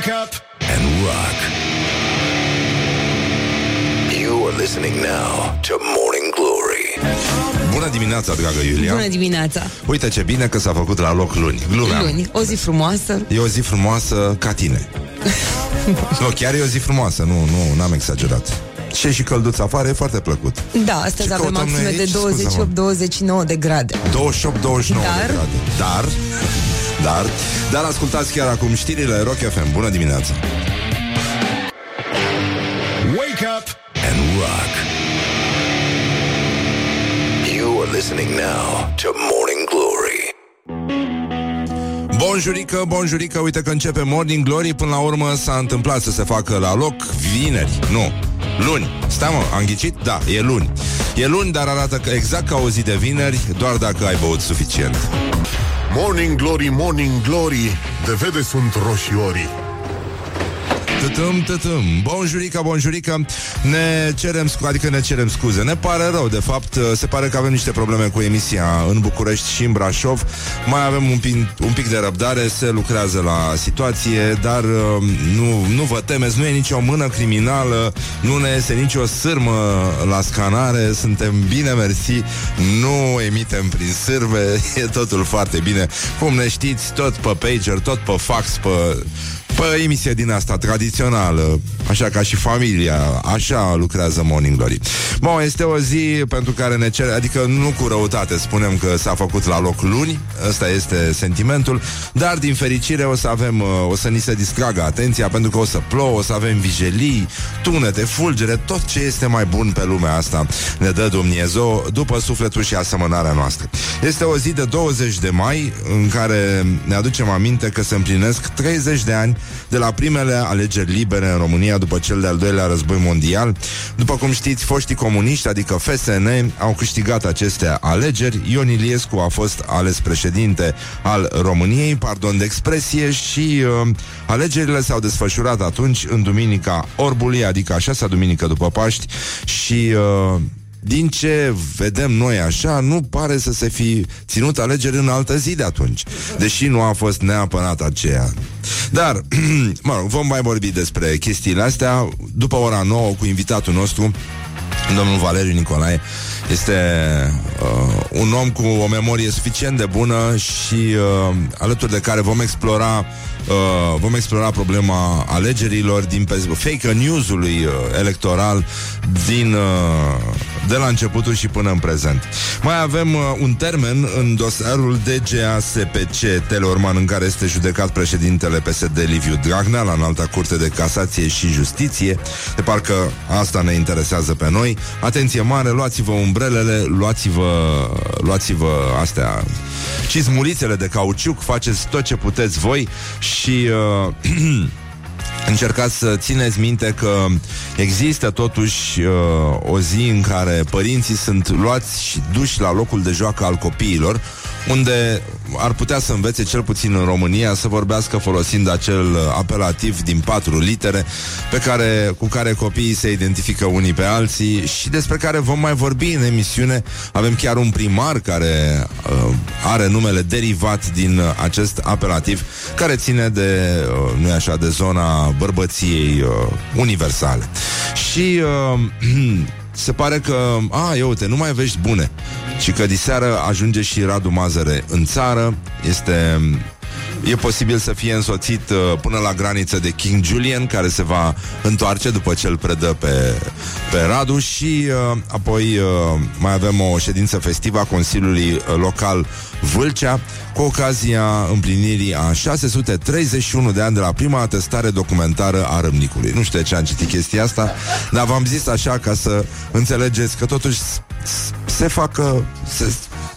Wake up and rock. You are listening now to Morning Glory. Bună dimineața, dragă Iulia Bună dimineața! Uite ce bine că s-a făcut la loc luni Glumea Luni, o zi frumoasă. E o zi frumoasă ca tine Nu, chiar e o zi frumoasă Nu, nu, n-am exagerat Și e și călduț afară, e foarte plăcut Da, astăzi Ce avem căutăm noi maxime de aici? 28-29 de grade. 28-29 de Dar? grade Dar Dar Dar ascultați chiar acum știrile Rock FM Bună dimineața Wake up and rock. You are listening now to Morning Glory. Bonjurică, bonjurică, uite că începe Morning Glory Până la urmă s-a întâmplat să se facă la loc Vineri, nu, luni Stai mă, am ghicit? Da, e luni E luni, dar arată că exact ca o zi de vineri Doar dacă ai băut suficient Morning Glory, Morning Glory De vede sunt roșiorii Tătâm, tătâm. Bonjurica, bonjurica. Ne cerem, scu- adică ne cerem scuze. Ne pare rău, de fapt, se pare că avem niște probleme cu emisia în București și în Brașov. Mai avem un pic, un pic de răbdare, se lucrează la situație, dar uh, nu, nu vă temeți, nu e nicio mână criminală, nu ne este nicio sârmă la scanare, suntem bine mersi, nu emitem prin sârme, e totul foarte bine. Cum ne știți, tot pe pager, tot pe fax, pe pe emisie din asta tradițională, așa ca și familia, așa lucrează Morning Glory. Bun, este o zi pentru care ne cer, adică nu cu răutate spunem că s-a făcut la loc luni, ăsta este sentimentul, dar din fericire o să avem, uh, o să ni se distragă atenția pentru că o să plouă, o să avem vijelii, tunete, fulgere, tot ce este mai bun pe lumea asta ne dă Dumnezeu după sufletul și asemănarea noastră. Este o zi de 20 de mai în care ne aducem aminte că se împlinesc 30 de ani de la primele alegeri libere în România după cel de-al doilea război mondial. După cum știți, foștii comuniști, adică FSN, au câștigat aceste alegeri. Ion Iliescu a fost ales președinte al României, pardon de expresie, și uh, alegerile s-au desfășurat atunci în duminica Orbului, adică a șasea duminică după Paști, și uh, din ce vedem noi așa, nu pare să se fi ținut alegeri în altă zi de atunci, deși nu a fost neapărat aceea. Dar, mă rog, vom mai vorbi despre chestiile astea după ora 9 cu invitatul nostru, domnul Valeriu Nicolae. Este uh, un om cu o memorie suficient de bună și uh, alături de care vom explora Uh, vom explora problema alegerilor din pe fake news-ului uh, electoral din, uh, de la începutul și până în prezent. Mai avem uh, un termen în dosarul DGASPC Teleorman în care este judecat președintele PSD Liviu Dragnea la înalta curte de casație și justiție. De parcă asta ne interesează pe noi. Atenție mare, luați-vă umbrelele, luați-vă, luați-vă astea cizmulițele de cauciuc, faceți tot ce puteți voi și uh, încercați să țineți minte că există totuși uh, o zi în care părinții sunt luați și duși la locul de joacă al copiilor, unde ar putea să învețe cel puțin în România să vorbească folosind acel uh, apelativ din patru litere pe care, cu care copiii se identifică unii pe alții și despre care vom mai vorbi în emisiune. Avem chiar un primar care uh, are numele derivat din uh, acest apelativ care ține de, uh, nu așa, de zona bărbăției uh, universale. Și uh, se pare că, a, ia uite, nu mai vești bune. Și că diseară ajunge și Radu Mazăre în țară. Este E posibil să fie însoțit uh, până la graniță de King Julian, care se va întoarce după ce îl predă pe, pe Radu și uh, apoi uh, mai avem o ședință festivă a Consiliului uh, Local Vâlcea, cu ocazia împlinirii a 631 de ani de la prima atestare documentară a Râmnicului. Nu știu de ce am citit chestia asta, dar v-am zis așa ca să înțelegeți că totuși s- s- se facă... Se,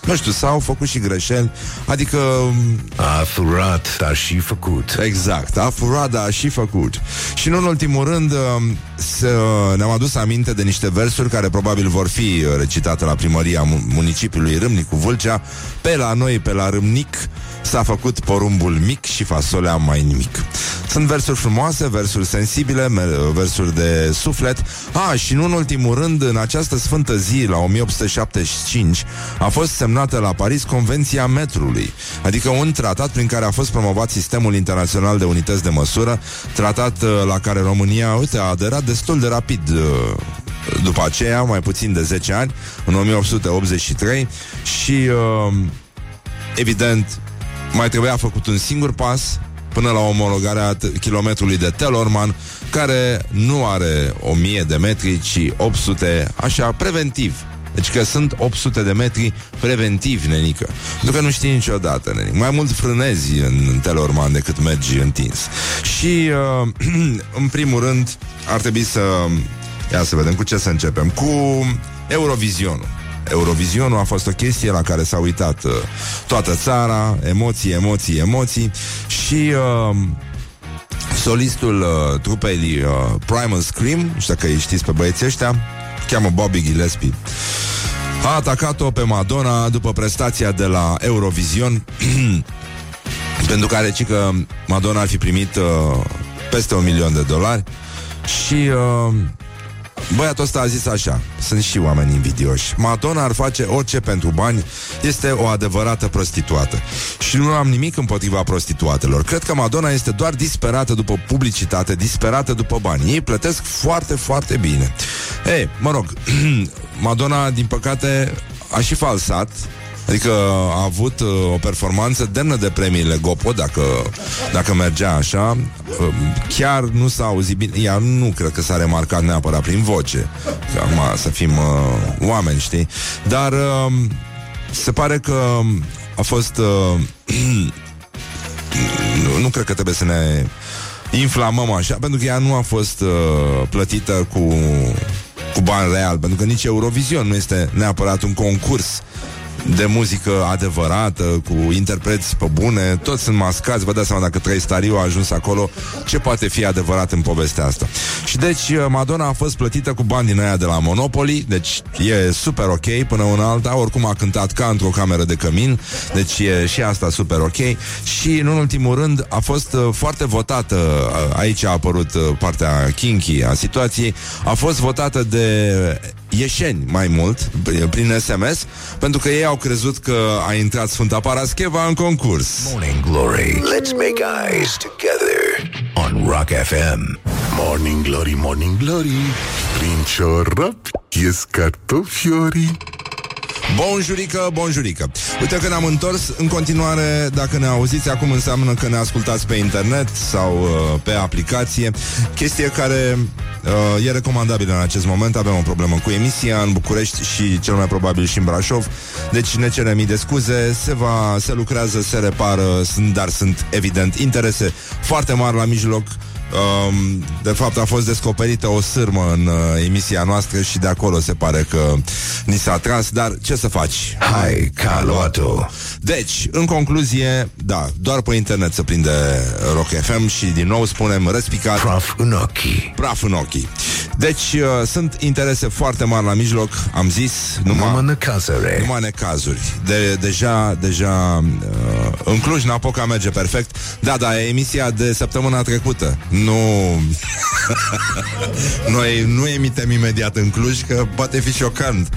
nu știu, s-au făcut și greșeli, adică A furat, dar și făcut. Exact, a furat, dar a și făcut. Și nu în ultimul rând, um, să, ne-am adus aminte de niște versuri care probabil vor fi uh, recitate la primăria mu- municipiului Râmnicu Vâlcea. Pe la noi, pe la Râmnic, s-a făcut porumbul mic și fasolea mai nimic. Sunt versuri frumoase, versuri sensibile, versuri de suflet. Ah, și nu în ultimul rând, în această sfântă zi, la 1875, a fost semnată la Paris Convenția Metrului, adică un tratat prin care a fost promovat sistemul internațional de unități de măsură, tratat uh, la care România, uite, a aderat destul de rapid uh, după aceea, mai puțin de 10 ani, în 1883 și uh, evident mai trebuia făcut un singur pas până la omologarea t- kilometrului de Telorman, care nu are 1000 de metri, ci 800, așa, preventiv. Deci că sunt 800 de metri preventiv, nenică. Pentru că nu știi niciodată, nenică. Mai mult frânezi în, în Telorman decât mergi întins. Și, uh, în primul rând, ar trebui să... Ia să vedem cu ce să începem. Cu Eurovizionul. Eurovizionul a fost o chestie la care s-a uitat uh, toată țara, emoții, emoții, emoții. Și uh, solistul uh, trupei uh, Primal Scream, nu știu dacă îi știți pe băieții ăștia, cheamă Bobby Gillespie, a atacat-o pe Madonna după prestația de la Eurovision, pentru care ci că Madonna ar fi primit uh, peste un milion de dolari. Și uh, Băiatul ăsta a zis așa Sunt și oameni invidioși. Madonna ar face orice pentru bani Este o adevărată prostituată. Și nu am nimic împotriva prostituatelor. Cred că Madonna este doar disperată după publicitate Disperată după bani. Ei plătesc foarte, foarte bine. Ei, mă rog Madonna, din păcate, a și falsat Adică a avut uh, o performanță demnă de premiile Gopo, dacă, dacă mergea așa. Uh, chiar nu s-a auzit bine. Ea nu cred că s-a remarcat neapărat prin voce. Acum să fim uh, oameni, știi? Dar uh, se pare că a fost... Uh, nu, nu cred că trebuie să ne inflamăm așa, pentru că ea nu a fost uh, plătită cu, cu bani real, pentru că nici Eurovision nu este neapărat un concurs de muzică adevărată, cu interpreți pe bune, toți sunt mascați, vă dați seama dacă trei stariu a ajuns acolo, ce poate fi adevărat în povestea asta. Și deci uh, Madonna a fost plătită cu bani din aia de la Monopoly, deci e super ok până una alta, oricum a cântat ca într-o cameră de cămin, deci e și asta super ok. Și în ultimul rând a fost uh, foarte votată, uh, aici a apărut partea kinky a situației, a fost votată de ieșeni mai mult, prin SMS, pentru că ei au crezut că a intrat Sfânta Parascheva în concurs. Morning Glory, let's make eyes together on Rock FM. Morning Glory, Morning Glory Prin ciorap ies cartofiorii Bonjurică, bonjurică. Uite că ne-am întors în continuare. Dacă ne auziți acum înseamnă că ne ascultați pe internet Sau uh, pe aplicație. Chestie care uh, e recomandabilă în acest moment. Avem o problemă cu emisia în București Și cel mai probabil și în Brașov. Deci ne cerem mii de scuze. Se, va, se lucrează, se repară sunt, Dar sunt evident interese foarte mari la mijloc Um, de fapt, a fost descoperită o sârmă în uh, emisia noastră și de acolo se pare că ni s-a tras, dar ce să faci? Hai, Caluato! Deci, în concluzie, da, doar pe internet se prinde Rock FM și din nou spunem răspicat Praf în ochii Praf în ochii Deci, uh, sunt interese foarte mari la mijloc, am zis Numai, numai necazuri. Numai necazuri. De, Deja, deja uh, în Cluj-Napoca merge perfect. Da, da, e emisia de săptămâna trecută nu... Noi nu emitem imediat în Cluj, că poate fi șocant.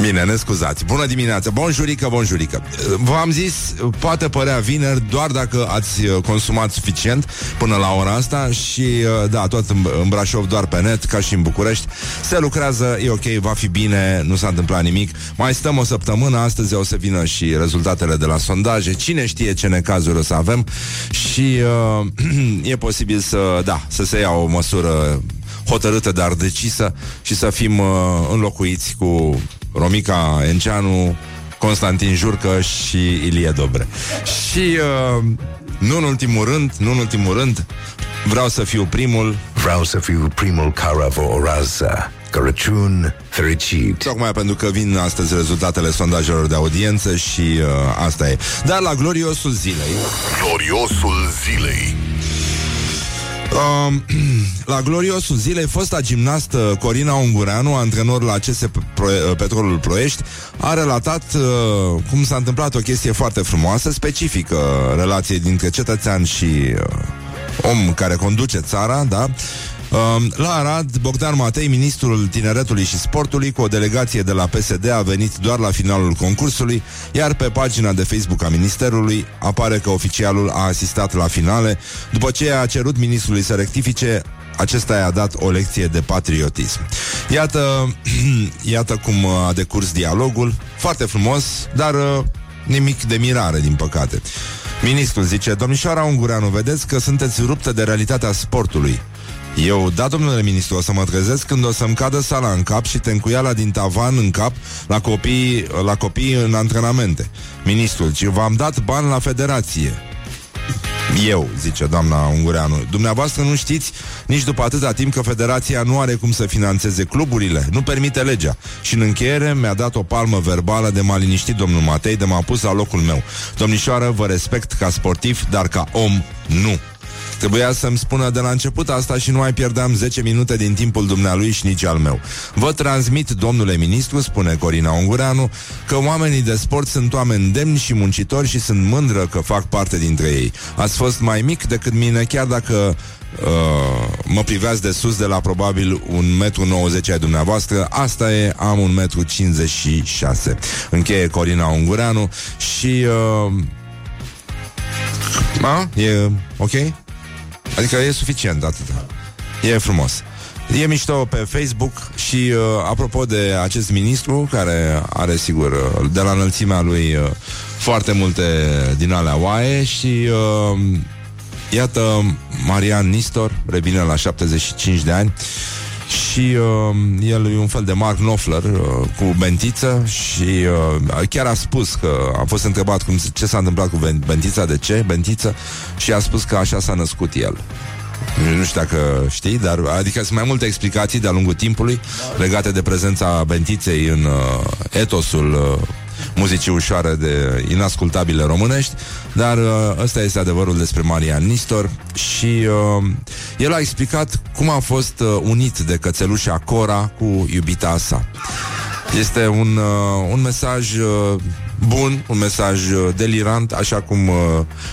Bine, ne scuzați. Bună dimineața, bonjurică, bonjurică. V-am zis, poate părea vineri doar dacă ați uh, consumat suficient până la ora asta și, uh, da, tot în Brașov doar pe net, ca și în București. Se lucrează, e ok, va fi bine, nu s-a întâmplat nimic. Mai stăm o săptămână, astăzi o să vină și rezultatele de la sondaje. Cine știe ce necazuri o să avem și uh, e posibil să, da, să se ia o măsură hotărâtă, dar decisă și să fim uh, înlocuiți cu Romica Enceanu, Constantin Jurcă și Ilie Dobre. Și uh, nu în ultimul rând, nu în ultimul rând, vreau să fiu primul. Vreau să fiu primul care vă orează Crăciun fericit. Tocmai pentru că vin astăzi rezultatele sondajelor de audiență și uh, asta e. Dar la gloriosul zilei. Gloriosul zilei. Um, la gloriosul zilei, fosta gimnastă Corina Ungureanu, antrenor la CS Pro- Petrolul Ploiești, a relatat uh, cum s-a întâmplat o chestie foarte frumoasă, specifică relației dintre cetățean și uh, om care conduce țara, da? Um, La Arad, Bogdan Matei, ministrul tineretului și sportului, cu o delegație de la PSD, a venit doar la finalul concursului, iar pe pagina de Facebook a ministerului apare că oficialul a asistat la finale, după ce a cerut ministrului să rectifice acesta i-a dat o lecție de patriotism. Iată, iată cum a decurs dialogul, foarte frumos, dar uh, nimic de mirare, din păcate. Ministrul zice, domnișoara Ungureanu, vedeți că sunteți ruptă de realitatea sportului. Eu, da, domnule ministru, o să mă trezesc când o să-mi cadă sala în cap și tencuiala din tavan în cap la copii, la copii în antrenamente. Ministrul, ci v-am dat bani la federație. Eu, zice doamna Ungureanu Dumneavoastră nu știți nici după atâta timp Că federația nu are cum să financeze cluburile Nu permite legea Și în încheiere mi-a dat o palmă verbală De m-a liniștit domnul Matei De m-a pus la locul meu Domnișoară, vă respect ca sportiv Dar ca om, nu Trebuia să-mi spună de la început asta și nu mai pierdeam 10 minute din timpul dumnealui și nici al meu. Vă transmit, domnule ministru, spune Corina Ungureanu, că oamenii de sport sunt oameni demni și muncitori și sunt mândră că fac parte dintre ei. Ați fost mai mic decât mine, chiar dacă Uh, mă priveați de sus de la probabil un metru 90 ai dumneavoastră Asta e, am un metru 56 Încheie Corina Ungureanu Și uh, a, e ok? Adică e suficient atâta. E frumos. E mișto pe Facebook și uh, apropo de acest ministru care are sigur uh, de la înălțimea lui uh, foarte multe din alea oaie și uh, iată Marian Nistor revine la 75 de ani și uh, el e un fel de Mark Knopfler uh, cu bentiță și uh, chiar a spus că a fost întrebat cum, ce s-a întâmplat cu bentița, de ce, bentiță și a spus că așa s-a născut el. Nu știu dacă știi, dar adică sunt mai multe explicații de-a lungul timpului legate de prezența bentiței în uh, etosul uh, muzicii ușoare de inascultabile românești, dar uh, ăsta este adevărul despre Marian Nistor și uh, el a explicat cum a fost uh, unit de cățelușa Cora cu iubita sa. Este un, uh, un mesaj uh, bun, un mesaj uh, delirant, așa cum uh,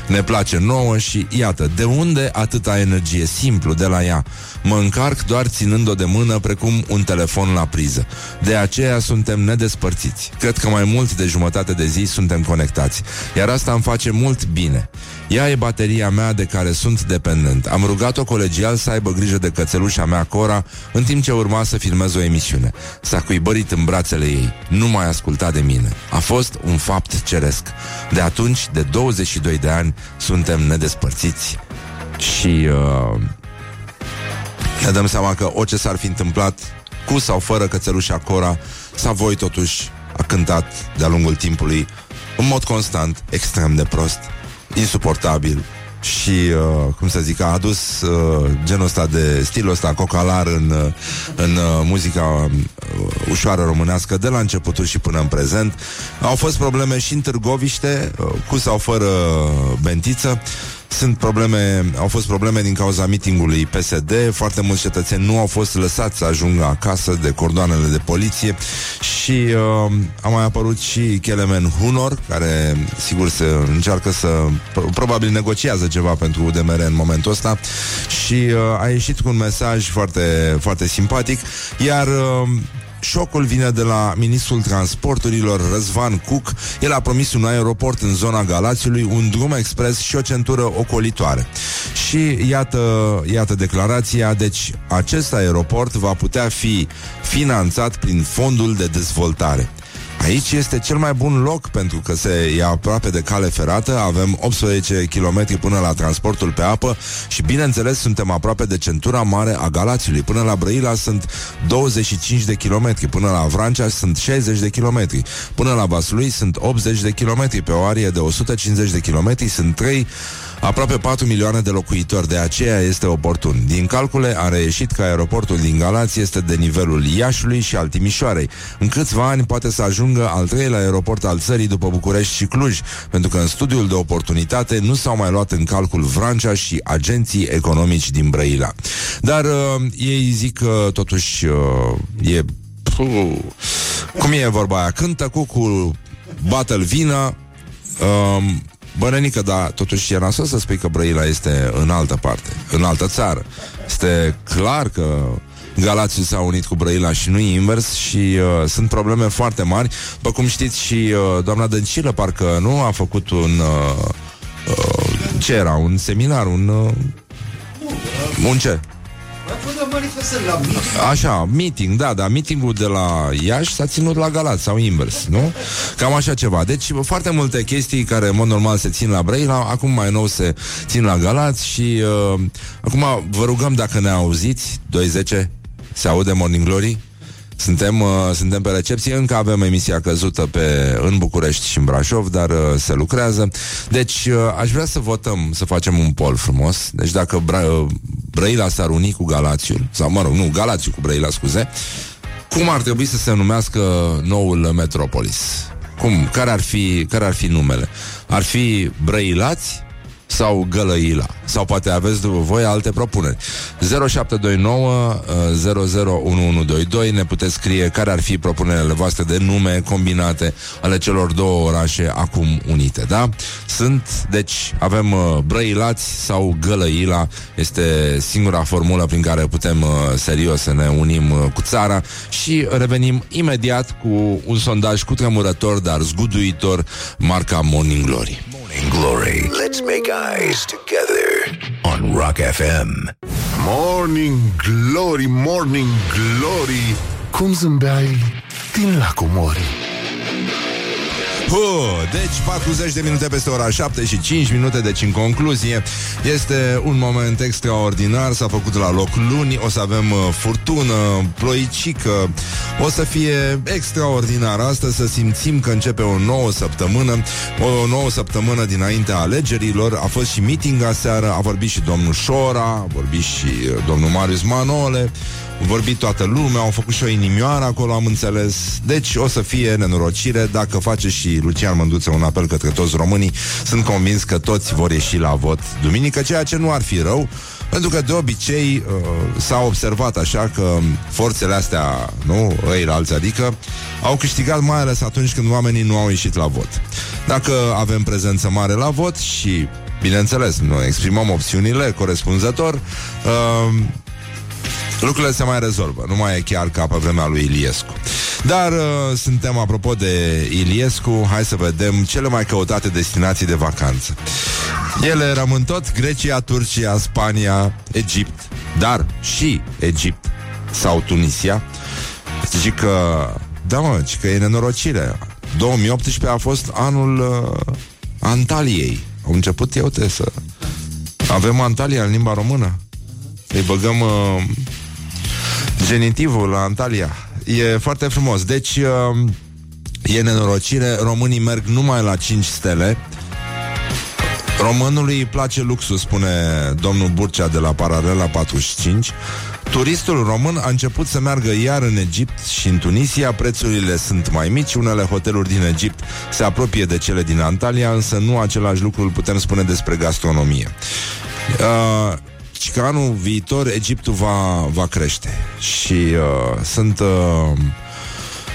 ne place nouă și iată, de unde atâta energie? Simplu, de la ea. Mă încarc doar ținând-o de mână precum un telefon la priză. De aceea suntem nedespărțiți. Cred că mai mult de jumătate de zi suntem conectați. Iar asta îmi face mult bine. Ea e bateria mea de care sunt dependent. Am rugat-o colegial să aibă grijă de cățelușa mea, Cora, în timp ce urma să filmez o emisiune. S-a cuibărit în brațele ei. Nu mai asculta de mine. A fost un fapt ceresc. De atunci, de 22 de ani, suntem nedespărțiți. Și uh, ne dăm seama că orice s-ar fi întâmplat cu sau fără cățelușa Cora, Savoi totuși a cântat de-a lungul timpului în mod constant, extrem de prost, insuportabil și, uh, cum să zic, a adus uh, genul ăsta de stilul ăsta cocalar în, uh, în uh, muzica uh, ușoară românească de la începutul și până în prezent. Au fost probleme și în Târgoviște, uh, cu sau fără bentiță, sunt probleme, au fost probleme din cauza mitingului PSD, foarte mulți cetățeni nu au fost lăsați să ajungă acasă de cordoanele de poliție. Și uh, a mai apărut și Kelemen Hunor, care sigur se încearcă să, probabil negociază ceva pentru UDMR în momentul ăsta. Și uh, a ieșit cu un mesaj foarte, foarte simpatic, iar uh, Șocul vine de la ministrul transporturilor Răzvan Cuc. El a promis un aeroport în zona Galațiului, un drum expres și o centură ocolitoare. Și iată, iată declarația, deci acest aeroport va putea fi finanțat prin fondul de dezvoltare. Aici este cel mai bun loc pentru că se e aproape de cale ferată, avem 18 km până la transportul pe apă și bineînțeles suntem aproape de centura mare a Galațiului. Până la Brăila sunt 25 de km, până la Vrancea sunt 60 de km, până la Vaslui sunt 80 de km, pe o arie de 150 de km sunt 3 aproape 4 milioane de locuitori, de aceea este oportun. Din calcule a reieșit că aeroportul din Galați este de nivelul Iașului și al Timișoarei. În câțiva ani poate să ajungă al treilea aeroport al țării după București și Cluj, pentru că în studiul de oportunitate nu s-au mai luat în calcul Vrancea și agenții economici din Brăila. Dar uh, ei zic că totuși uh, e... Puh, cum e vorba aia? Cântă cu bată vină, um, Bănenică, dar totuși e nasol să spui că Brăila este în altă parte, în altă țară. Este clar că Galațiu s-a unit cu Brăila și nu invers și uh, sunt probleme foarte mari. După cum știți și uh, doamna Dăncilă parcă nu a făcut un uh, uh, ce era, un seminar, un uh, un ce? Așa, meeting, da, da, meetingul de la Iași s-a ținut la Galați sau invers, nu? Cam așa ceva. Deci foarte multe chestii care în mod normal se țin la Brăila, acum mai nou se țin la Galați și uh, acum vă rugăm dacă ne auziți, 210, se aude Morning Glory? Suntem, uh, suntem pe recepție, încă avem emisia căzută pe, în București și în Brașov, dar uh, se lucrează. Deci uh, aș vrea să votăm, să facem un pol frumos. Deci dacă Bra- uh, Brăila s-ar uni cu Galațiul, sau mă rog, nu, Galațiul cu Brăila, scuze, cum ar trebui să se numească noul Metropolis? Cum? Care ar fi, care ar fi numele? Ar fi Brăilați sau Gălăila? Sau poate aveți după voi alte propuneri. 0729 001122 ne puteți scrie care ar fi propunerile voastre de nume combinate ale celor două orașe acum unite, da? Sunt, deci, avem uh, Brăilați sau Gălăila, este singura formulă prin care putem uh, serios să ne unim uh, cu țara și revenim imediat cu un sondaj cu tremurător, dar zguduitor, marca Morning Glory. Morning Glory. Let's make eyes together on Rock FM. Morning Glory, Morning Glory Cum zâmbeai din lacul Mori Puh, deci 40 de minute peste ora 7 și 5 minute, deci în concluzie este un moment extraordinar, s-a făcut la loc luni, o să avem uh, furtună, ploicică, o să fie extraordinar. Astăzi să simțim că începe o nouă săptămână, o nouă săptămână dinaintea alegerilor, a fost și meeting aseară, a vorbit și domnul Șora, a vorbit și uh, domnul Marius Manole, vorbit toată lumea, au făcut și o inimioară acolo, am înțeles. Deci o să fie nenorocire dacă face și Lucian Mânduță un apel către toți românii. Sunt convins că toți vor ieși la vot duminică, ceea ce nu ar fi rău, pentru că de obicei uh, s-a observat așa că forțele astea, nu, ei alți, adică, au câștigat mai ales atunci când oamenii nu au ieșit la vot. Dacă avem prezență mare la vot și, bineînțeles, noi exprimăm opțiunile corespunzător, uh, lucrurile se mai rezolvă. Nu mai e chiar ca pe vremea lui Iliescu. Dar uh, suntem apropo de Iliescu, hai să vedem cele mai căutate destinații de vacanță. Ele rămân tot Grecia, Turcia, Spania, Egipt, dar și Egipt sau Tunisia. Zic că, da mă, zic că e nenorocire. 2018 a fost anul uh, Antaliei. Au început, eu te să... Avem Antalya în limba română. Îi băgăm uh, genitivul la Antalya. E foarte frumos. Deci, uh, e nenorocire. Românii merg numai la 5 stele. Românului îi place luxul, spune domnul Burcea de la Paralela 45. Turistul român a început să meargă iar în Egipt și în Tunisia. Prețurile sunt mai mici, unele hoteluri din Egipt se apropie de cele din Antalya, însă nu același lucru îl putem spune despre gastronomie. Uh, și că anul viitor Egiptul va, va crește și uh, sunt uh,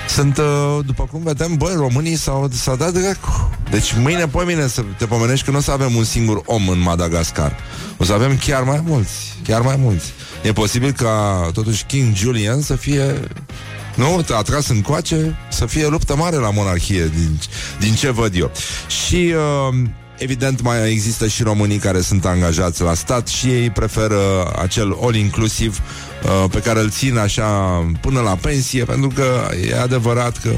sunt, uh, după cum vedem, băi, românii s-au, s-au dat dracu. Deci mâine, pe mine să te pomenești că nu o să avem un singur om în Madagascar. O să avem chiar mai mulți, chiar mai mulți. E posibil ca, totuși, King Julian să fie nu? Atras în coace să fie luptă mare la monarhie din, din ce văd eu. Și uh, Evident, mai există și românii care sunt angajați la stat și ei preferă acel all-inclusiv uh, pe care îl țin așa până la pensie, pentru că e adevărat că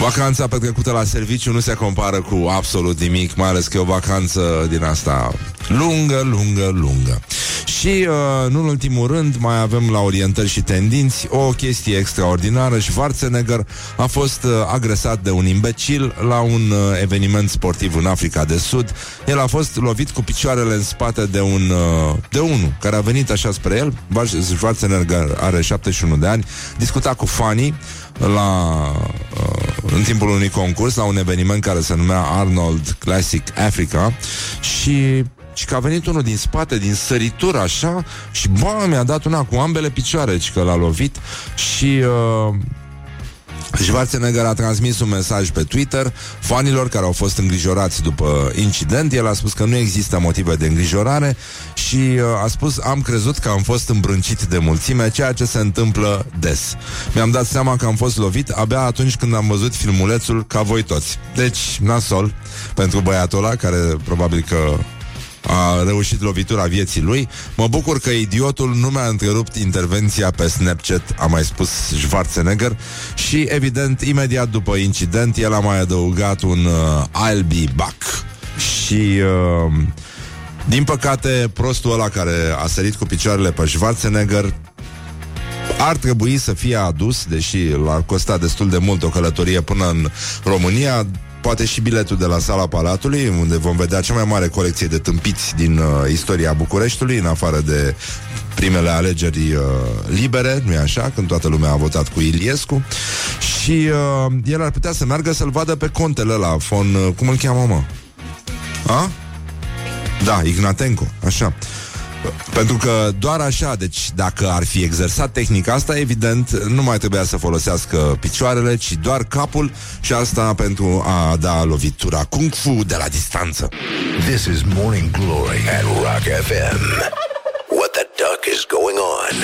Vacanța petrecută la serviciu nu se compară cu absolut nimic, mai ales că e o vacanță din asta lungă, lungă, lungă. Și, uh, nu în ultimul rând, mai avem la orientări și tendinți o chestie extraordinară. Schwarzenegger a fost uh, agresat de un imbecil la un uh, eveniment sportiv în Africa de Sud. El a fost lovit cu picioarele în spate de un uh, de unul care a venit așa spre el. Schwarzenegger are 71 de ani. Discuta cu fanii la, uh, în timpul unui concurs la un eveniment care se numea Arnold Classic Africa și și că a venit unul din spate, din săritură, așa, și bă, mi-a dat una cu ambele picioare, și că l-a lovit și uh, Schwarzenegger a transmis un mesaj pe Twitter fanilor care au fost îngrijorați după incident. El a spus că nu există motive de îngrijorare și uh, a spus am crezut că am fost îmbrâncit de mulțime, ceea ce se întâmplă des. Mi-am dat seama că am fost lovit abia atunci când am văzut filmulețul ca voi toți. Deci, nasol pentru băiatul ăla care probabil că a reușit lovitura vieții lui. Mă bucur că idiotul nu mi-a întrerupt intervenția pe Snapchat, a mai spus Schwarzenegger și, evident, imediat după incident, el a mai adăugat un uh, I'll be back. Și... Uh, din păcate, prostul ăla care a sărit cu picioarele pe Schwarzenegger ar trebui să fie adus, deși l-a costat destul de mult o călătorie până în România, poate și biletul de la Sala Palatului, unde vom vedea cea mai mare colecție de tâmpiți din uh, istoria Bucureștiului, în afară de primele alegeri uh, libere, nu-i așa, când toată lumea a votat cu Iliescu. Și uh, el ar putea să meargă să-l vadă pe contele la fon, uh, cum îl cheamă, mă? A? Da, Ignatenco, așa. Pentru că doar așa, deci dacă ar fi exersat tehnica asta, evident, nu mai trebuia să folosească picioarele, ci doar capul și asta pentru a da lovitura kung fu de la distanță. This is Morning Glory at Rock FM. What the duck is going on?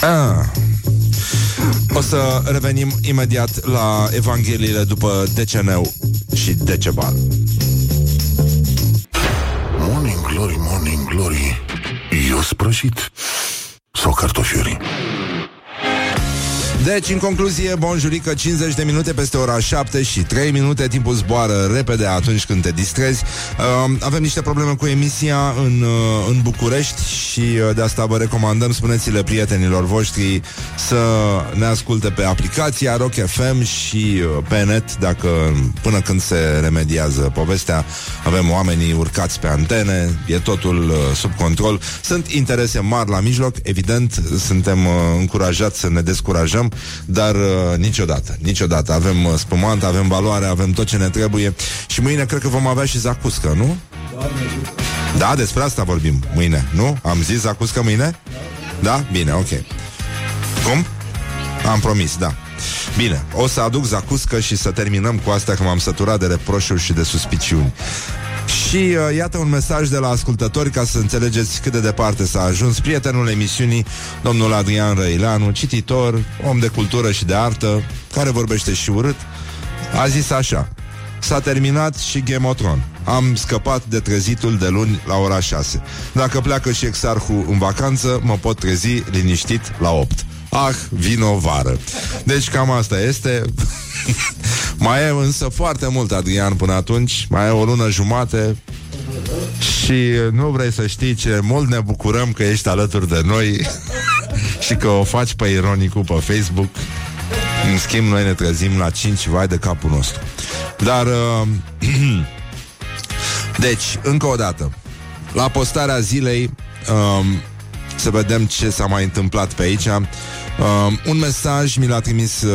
Ah. O să revenim imediat la Evangheliile după Deceneu și Decebal. Morning Glory, Morning Glory. Eu sprășit. Sau cartofiuri Deci, în concluzie, bonjurică, 50 de minute peste ora 7 și 3 minute, timpul zboară repede atunci când te distrezi. Uh, avem niște probleme cu emisia în, uh, în București și uh, de asta vă recomandăm, spuneți-le prietenilor voștri să ne asculte pe aplicația Rock FM și uh, pe net, dacă până când se remediază povestea, avem oamenii urcați pe antene, e totul uh, sub control. Sunt interese mari la mijloc, evident, suntem uh, încurajați să ne descurajăm, dar uh, niciodată, niciodată. Avem uh, spumant, avem valoare, avem tot ce ne trebuie și mâine cred că vom avea și zacuscă, nu? Da, despre asta vorbim mâine, nu? Am zis zacuscă mâine? Da? Bine, ok. Cum? Am promis, da. Bine, o să aduc zacuscă și să terminăm cu asta că m-am săturat de reproșuri și de suspiciuni. Și uh, iată un mesaj de la ascultători ca să înțelegeți cât de departe s-a ajuns prietenul emisiunii, domnul Adrian Răileanu, cititor, om de cultură și de artă, care vorbește și urât, a zis așa S-a terminat și Game of Thrones. Am scăpat de trezitul de luni la ora 6. Dacă pleacă și exarhul în vacanță, mă pot trezi liniștit la 8. Ah, vino vară. Deci cam asta este. mai e însă foarte mult, Adrian, până atunci. Mai e o lună jumate. Și nu vrei să știi ce mult ne bucurăm că ești alături de noi și că o faci pe ironicul pe Facebook. În schimb, noi ne trezim la 5 vai de capul nostru. Dar, uh, deci, încă o dată, la postarea zilei, um, să vedem ce s-a mai întâmplat pe aici. Um, un mesaj mi l-a trimis uh,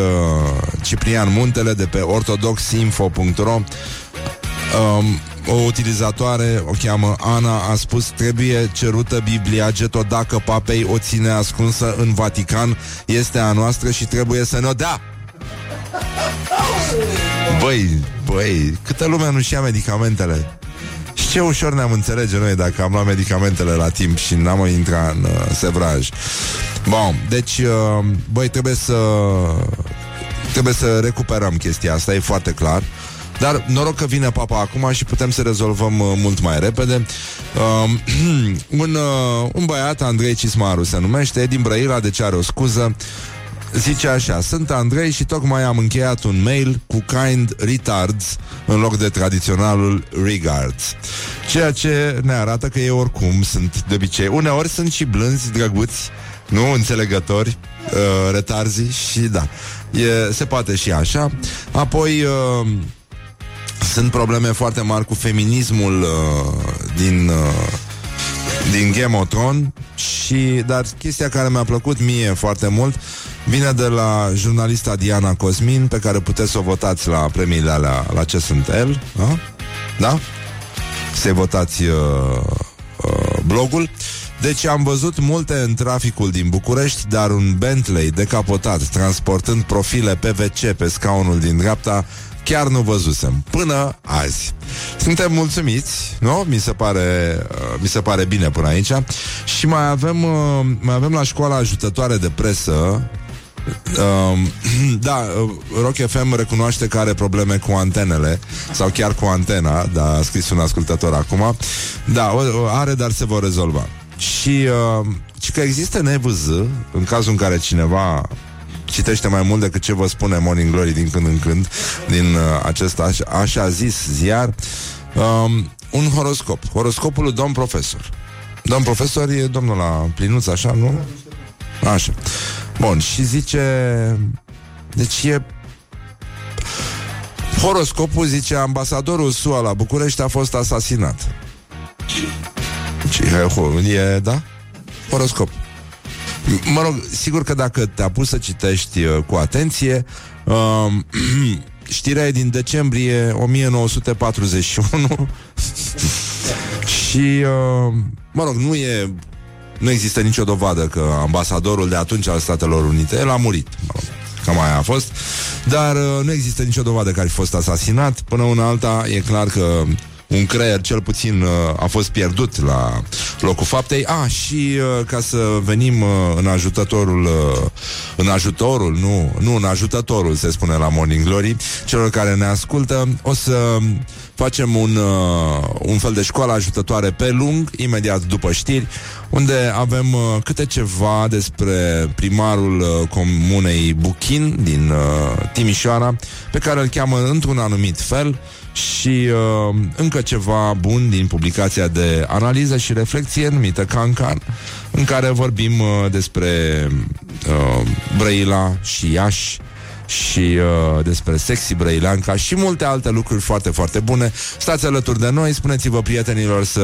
Ciprian Muntele de pe ortodoxinfo.ro um, o utilizatoare, o cheamă Ana, a spus trebuie cerută Biblia Getodacă papei o ține ascunsă în Vatican, este a noastră și trebuie să ne-o dea. Băi, băi, câtă lume nu-și ia medicamentele și ce ușor ne-am înțelege noi dacă am luat medicamentele la timp și n-am intrat în uh, sevraj. Bun, deci, uh, băi, trebuie să trebuie să recuperăm chestia asta, e foarte clar. Dar noroc că vine papa acum și putem să rezolvăm uh, mult mai repede. Uh, un, uh, un băiat, Andrei Cismaru se numește, e din Brăila, deci are o scuză. Zice așa, sunt Andrei și tocmai am încheiat un mail cu kind retards în loc de tradiționalul regards. Ceea ce ne arată că ei oricum sunt de obicei. Uneori sunt și blânzi, drăguți, nu înțelegători, uh, retarzi și da, e, se poate și așa. Apoi uh, sunt probleme foarte mari cu feminismul uh, din... Uh, din Game of Thrones și, dar chestia care mi-a plăcut mie foarte mult vine de la jurnalista Diana Cosmin, pe care puteți să o votați la premiile alea, la ce sunt el, da? Da? Să-i votați uh, uh, blogul. Deci am văzut multe în traficul din București, dar un Bentley decapotat, transportând profile PVC pe scaunul din dreapta, chiar nu văzusem. Până azi. Suntem mulțumiți, nu? Mi se pare, uh, mi se pare bine până aici. Și mai avem, uh, mai avem la școala ajutătoare de presă Uh, da, uh, Rock FM recunoaște că are probleme cu antenele Sau chiar cu antena Da, a scris un ascultător acum Da, are, dar se vor rezolva Și, uh, și că există NVZ În cazul în care cineva citește mai mult decât ce vă spune Morning Glory din când în când din uh, acest așa, așa zis ziar um, un horoscop horoscopul lui domn profesor domn profesor e domnul la plinuț așa, nu? Așa Bun, și zice deci e Horoscopul zice ambasadorul SUA la București a fost asasinat. Ce, e, da? Horoscop. Mă rog, sigur că dacă te-a pus să citești uh, cu atenție, uh, știrea e din decembrie 1941 și, uh, mă rog, nu e nu există nicio dovadă că ambasadorul de atunci al Statelor Unite, el a murit. Mă rog, cam aia a fost. Dar uh, nu există nicio dovadă că ar fi fost asasinat. Până una alta, e clar că un creier cel puțin uh, a fost pierdut la locul faptei. A, ah, și uh, ca să venim uh, în ajutătorul, uh, în ajutorul, nu, nu în ajutătorul, se spune la Morning Glory, celor care ne ascultă, o să facem un, uh, un fel de școală ajutătoare pe lung, imediat după știri, unde avem uh, câte ceva despre primarul uh, comunei Buchin din uh, Timișoara, pe care îl cheamă într-un anumit fel, și uh, încă ceva bun din publicația de analiză și reflexie numită Cancan, în care vorbim uh, despre uh, Brăila și Iași și uh, despre Sexy Brăileanca și multe alte lucruri foarte, foarte bune. Stați alături de noi, spuneți-vă prietenilor să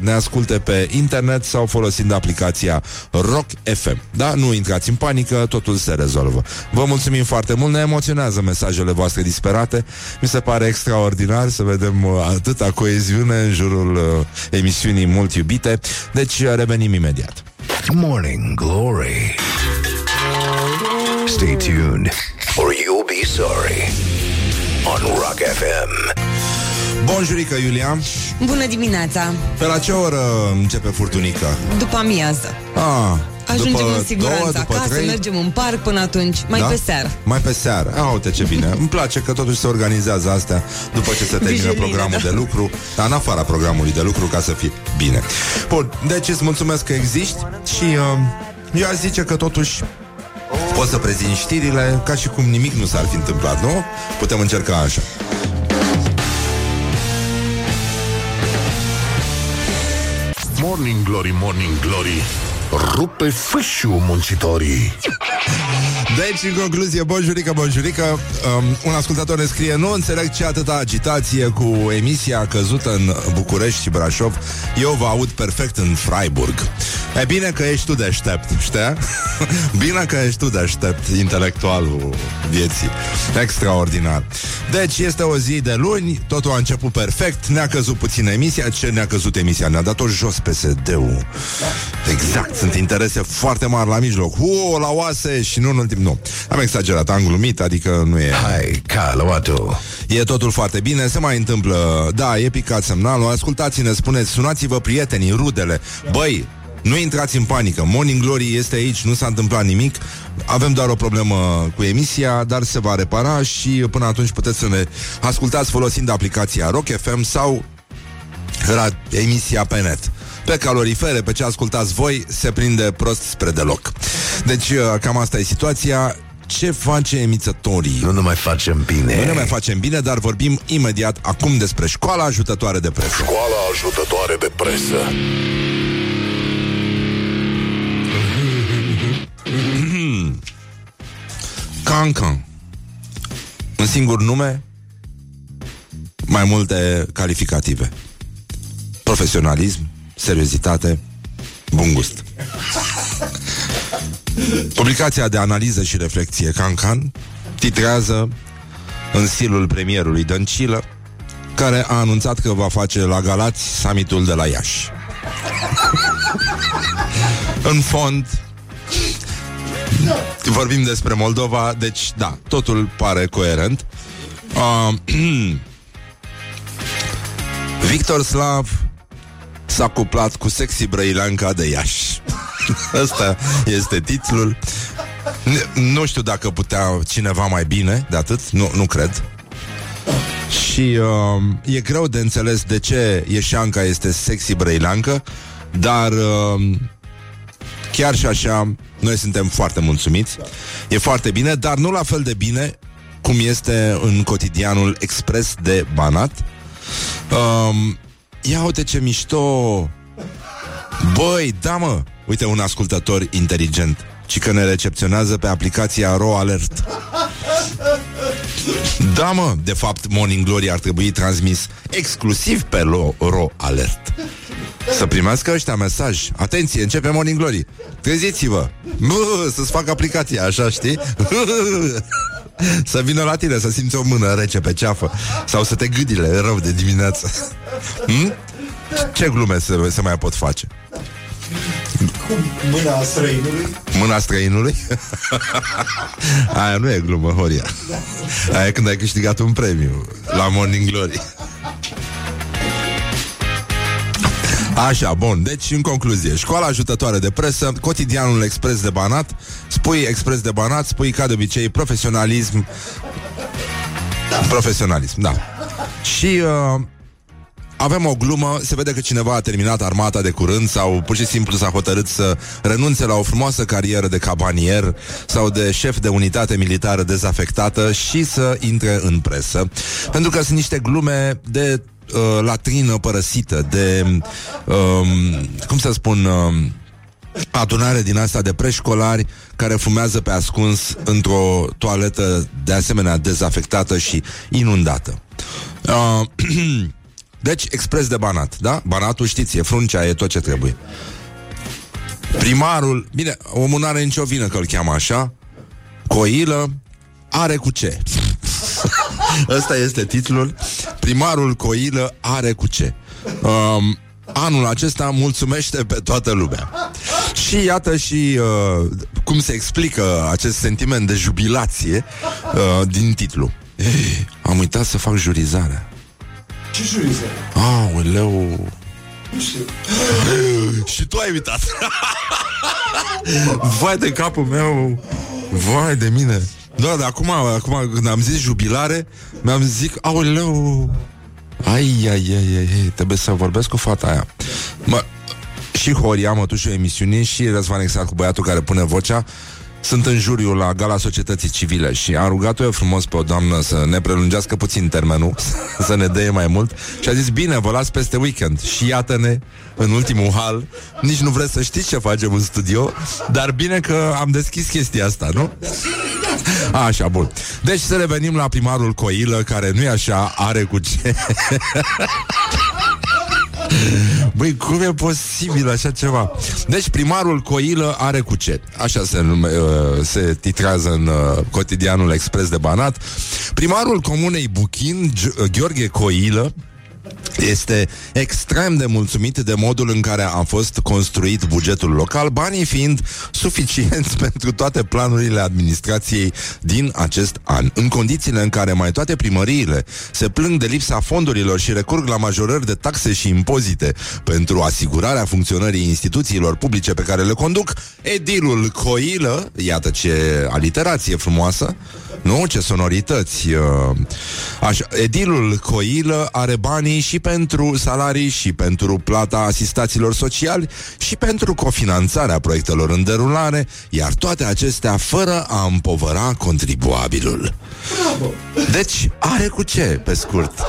ne asculte pe internet sau folosind aplicația Rock FM. Da? Nu intrați în panică, totul se rezolvă. Vă mulțumim foarte mult, ne emoționează mesajele voastre disperate. Mi se pare extraordinar să vedem uh, atâta coeziune în jurul uh, emisiunii mult iubite. Deci uh, revenim imediat. Morning Glory Stay tuned or you'll be sorry on Rock FM. Bonjurică, Iulia! Bună dimineața! Pe la ce oră începe furtunica? După amiază. Ah, Ajungem după în siguranță două, după acasă, trei? mergem în parc până atunci, mai Da? pe seară. Mai pe seară. Ah, uite ce bine. Îmi place că totuși se organizează astea după ce se termină Vigiline, programul da. de lucru, dar în afara programului de lucru ca să fie bine. Bun, deci îți mulțumesc că existi și uh, eu aș zice că totuși poți să prezint știrile ca și cum nimic nu s-ar fi întâmplat, nu? Putem încerca așa. Morning Glory, Morning Glory Rupe fâșiu muncitorii. Deci, în concluzie, bonjurică, bonjurică um, Un ascultător ne scrie Nu înțeleg ce atâta agitație cu emisia căzută în București și Brașov. Eu vă aud perfect în Freiburg. E bine că ești tu deștept, știi? bine că ești tu deștept, intelectualul vieții. Extraordinar. Deci, este o zi de luni Totul a început perfect Ne-a căzut puțin emisia Ce ne-a căzut emisia? Ne-a dat-o jos PSD-ul Exact, sunt interese foarte mari la mijloc. Uo, la oase și nu în ultim Nu, am exagerat, am glumit Adică nu e... Hai, Caluatu. E totul foarte bine, se mai întâmplă. Da, e picat semnalul, ascultați-ne, spuneți Sunați-vă prietenii, rudele. Băi, nu intrați în panică. Morning Glory este aici, nu s-a întâmplat nimic. Avem doar o problemă cu emisia Dar se va repara și până atunci puteți să ne ascultați folosind aplicația Rock FM sau ra- emisia pe net. Pe calorifere, pe ce ascultați voi, se prinde prost spre deloc. Deci, uh, cam asta e situația. Ce face emițătorii? Nu ne mai facem bine. Nu ne mai facem bine, dar vorbim imediat acum despre școala ajutătoare de presă. Școala ajutătoare de presă. Cancan. Un singur nume, mai multe calificative. Profesionalism, seriozitate, bun gust. Publicația de analiză și reflexie Cancan titrează în stilul premierului Dăncilă, care a anunțat că va face la Galați summitul de la Iași. în fond, vorbim despre Moldova, deci da, totul pare coerent. Uh, Victor Slav s-a cuplat cu sexy brăilanca de Iași. Asta este titlul. N- nu știu dacă putea cineva mai bine de atât, nu, nu cred. Și uh, e greu de înțeles de ce Ieșanca este sexy brăilancă, dar uh, chiar și așa noi suntem foarte mulțumiți. E foarte bine, dar nu la fel de bine cum este în cotidianul Express de Banat. Um, ia uite ce mișto! Băi, da mă! Uite un ascultător inteligent ci că ne recepționează pe aplicația Ro Alert. Da, mă, de fapt Morning Glory ar trebui transmis exclusiv pe Ro, Ro Alert. Să primească ăștia mesaj. Atenție, începe Morning Glory. Treziți-vă. Bă, să-ți fac aplicația, așa, știi? Să vină la tine, să simți o mână rece pe ceafă Sau să te gâdile rău de dimineață hmm? Ce glume se, se mai pot face? Mâna străinului Mâna străinului? Aia nu e glumă, Horia Aia e când ai câștigat un premiu La Morning Glory Așa, bun, deci în concluzie Școala ajutătoare de presă Cotidianul Expres de Banat. Spui Expres de Banat, spui ca de obicei Profesionalism. Profesionalism, da. Și uh, avem o glumă, se vede că cineva a terminat armata de curând sau pur și simplu s-a hotărât să renunțe la o frumoasă carieră de cabanier sau de șef de unitate militară dezafectată și să intre în presă. Pentru că sunt niște glume de uh, latrină părăsită, de, um, cum să spun, um, adunare din asta de preșcolari care fumează pe ascuns într-o toaletă de asemenea dezafectată și inundată. Uh, deci, expres de Banat, da? Banatul, știți, e fruncea, e tot ce trebuie. Primarul, bine, omul nu are nicio vină că îl cheamă așa, Coilă, are cu ce. Ăsta este titlul. Primarul Coilă are cu ce. Um, anul acesta mulțumește pe toată lumea. Și iată și uh, cum se explică acest sentiment de jubilație uh, din titlu. Ei, am uitat să fac jurizarea. Ce juriză? Aoleu Nu știu Și tu ai uitat Vai de capul meu Vai de mine Da, dar acum, acum când am zis jubilare Mi-am zic, aoleu Ai, ai, ai, ai, ai Trebuie să vorbesc cu fata aia mă, Și Horia, mătușul emisiunii Și Răzvan Exact cu băiatul care pune vocea sunt în juriu la Gala Societății Civile și am rugat-o eu frumos pe o doamnă să ne prelungească puțin termenul, să ne dea mai mult și a zis, bine, vă las peste weekend. Și iată-ne, în ultimul hal, nici nu vreți să știți ce facem în studio, dar bine că am deschis chestia asta, nu? Așa, bun. Deci să revenim la primarul Coilă, care nu e așa, are cu ce... Băi, cum e posibil așa ceva? Deci primarul Coilă are cu ce? Așa se, nume, uh, se titrează în uh, cotidianul Expres de Banat. Primarul comunei Buchin, G- Gheorghe Coilă, este extrem de mulțumit de modul în care a fost construit bugetul local, banii fiind suficienți pentru toate planurile administrației din acest an. În condițiile în care mai toate primăriile se plâng de lipsa fondurilor și recurg la majorări de taxe și impozite pentru asigurarea funcționării instituțiilor publice pe care le conduc, edilul Coilă, iată ce aliterație frumoasă, Nu? Ce sonorități. Uh, așa. Edilul Coilă are banii și pentru salarii și pentru plata asistaților sociali și pentru cofinanțarea proiectelor în derulare, iar toate acestea fără a împovăra contribuabilul. Deci are cu ce, pe scurt.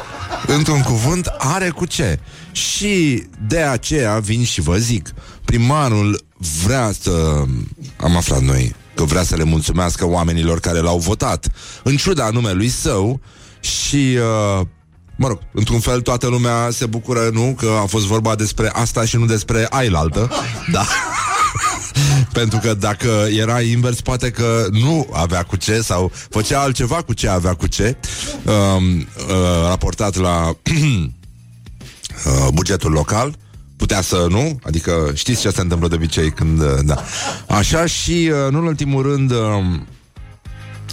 Într-un cuvânt, are cu ce. Și de aceea vin și vă zic, primarul vrea să... Am aflat noi că vrea să le mulțumească oamenilor care l-au votat, în ciuda numelui său și... Uh, Mă rog, într-un fel toată lumea se bucură, nu? Că a fost vorba despre asta și nu despre ailaltă Da Pentru că dacă era invers Poate că nu avea cu ce Sau făcea altceva cu ce avea cu ce um, uh, Raportat la uh, Bugetul local putea să nu, adică știți ce se întâmplă de obicei când, uh, da. Așa și, uh, nu în ultimul rând, um,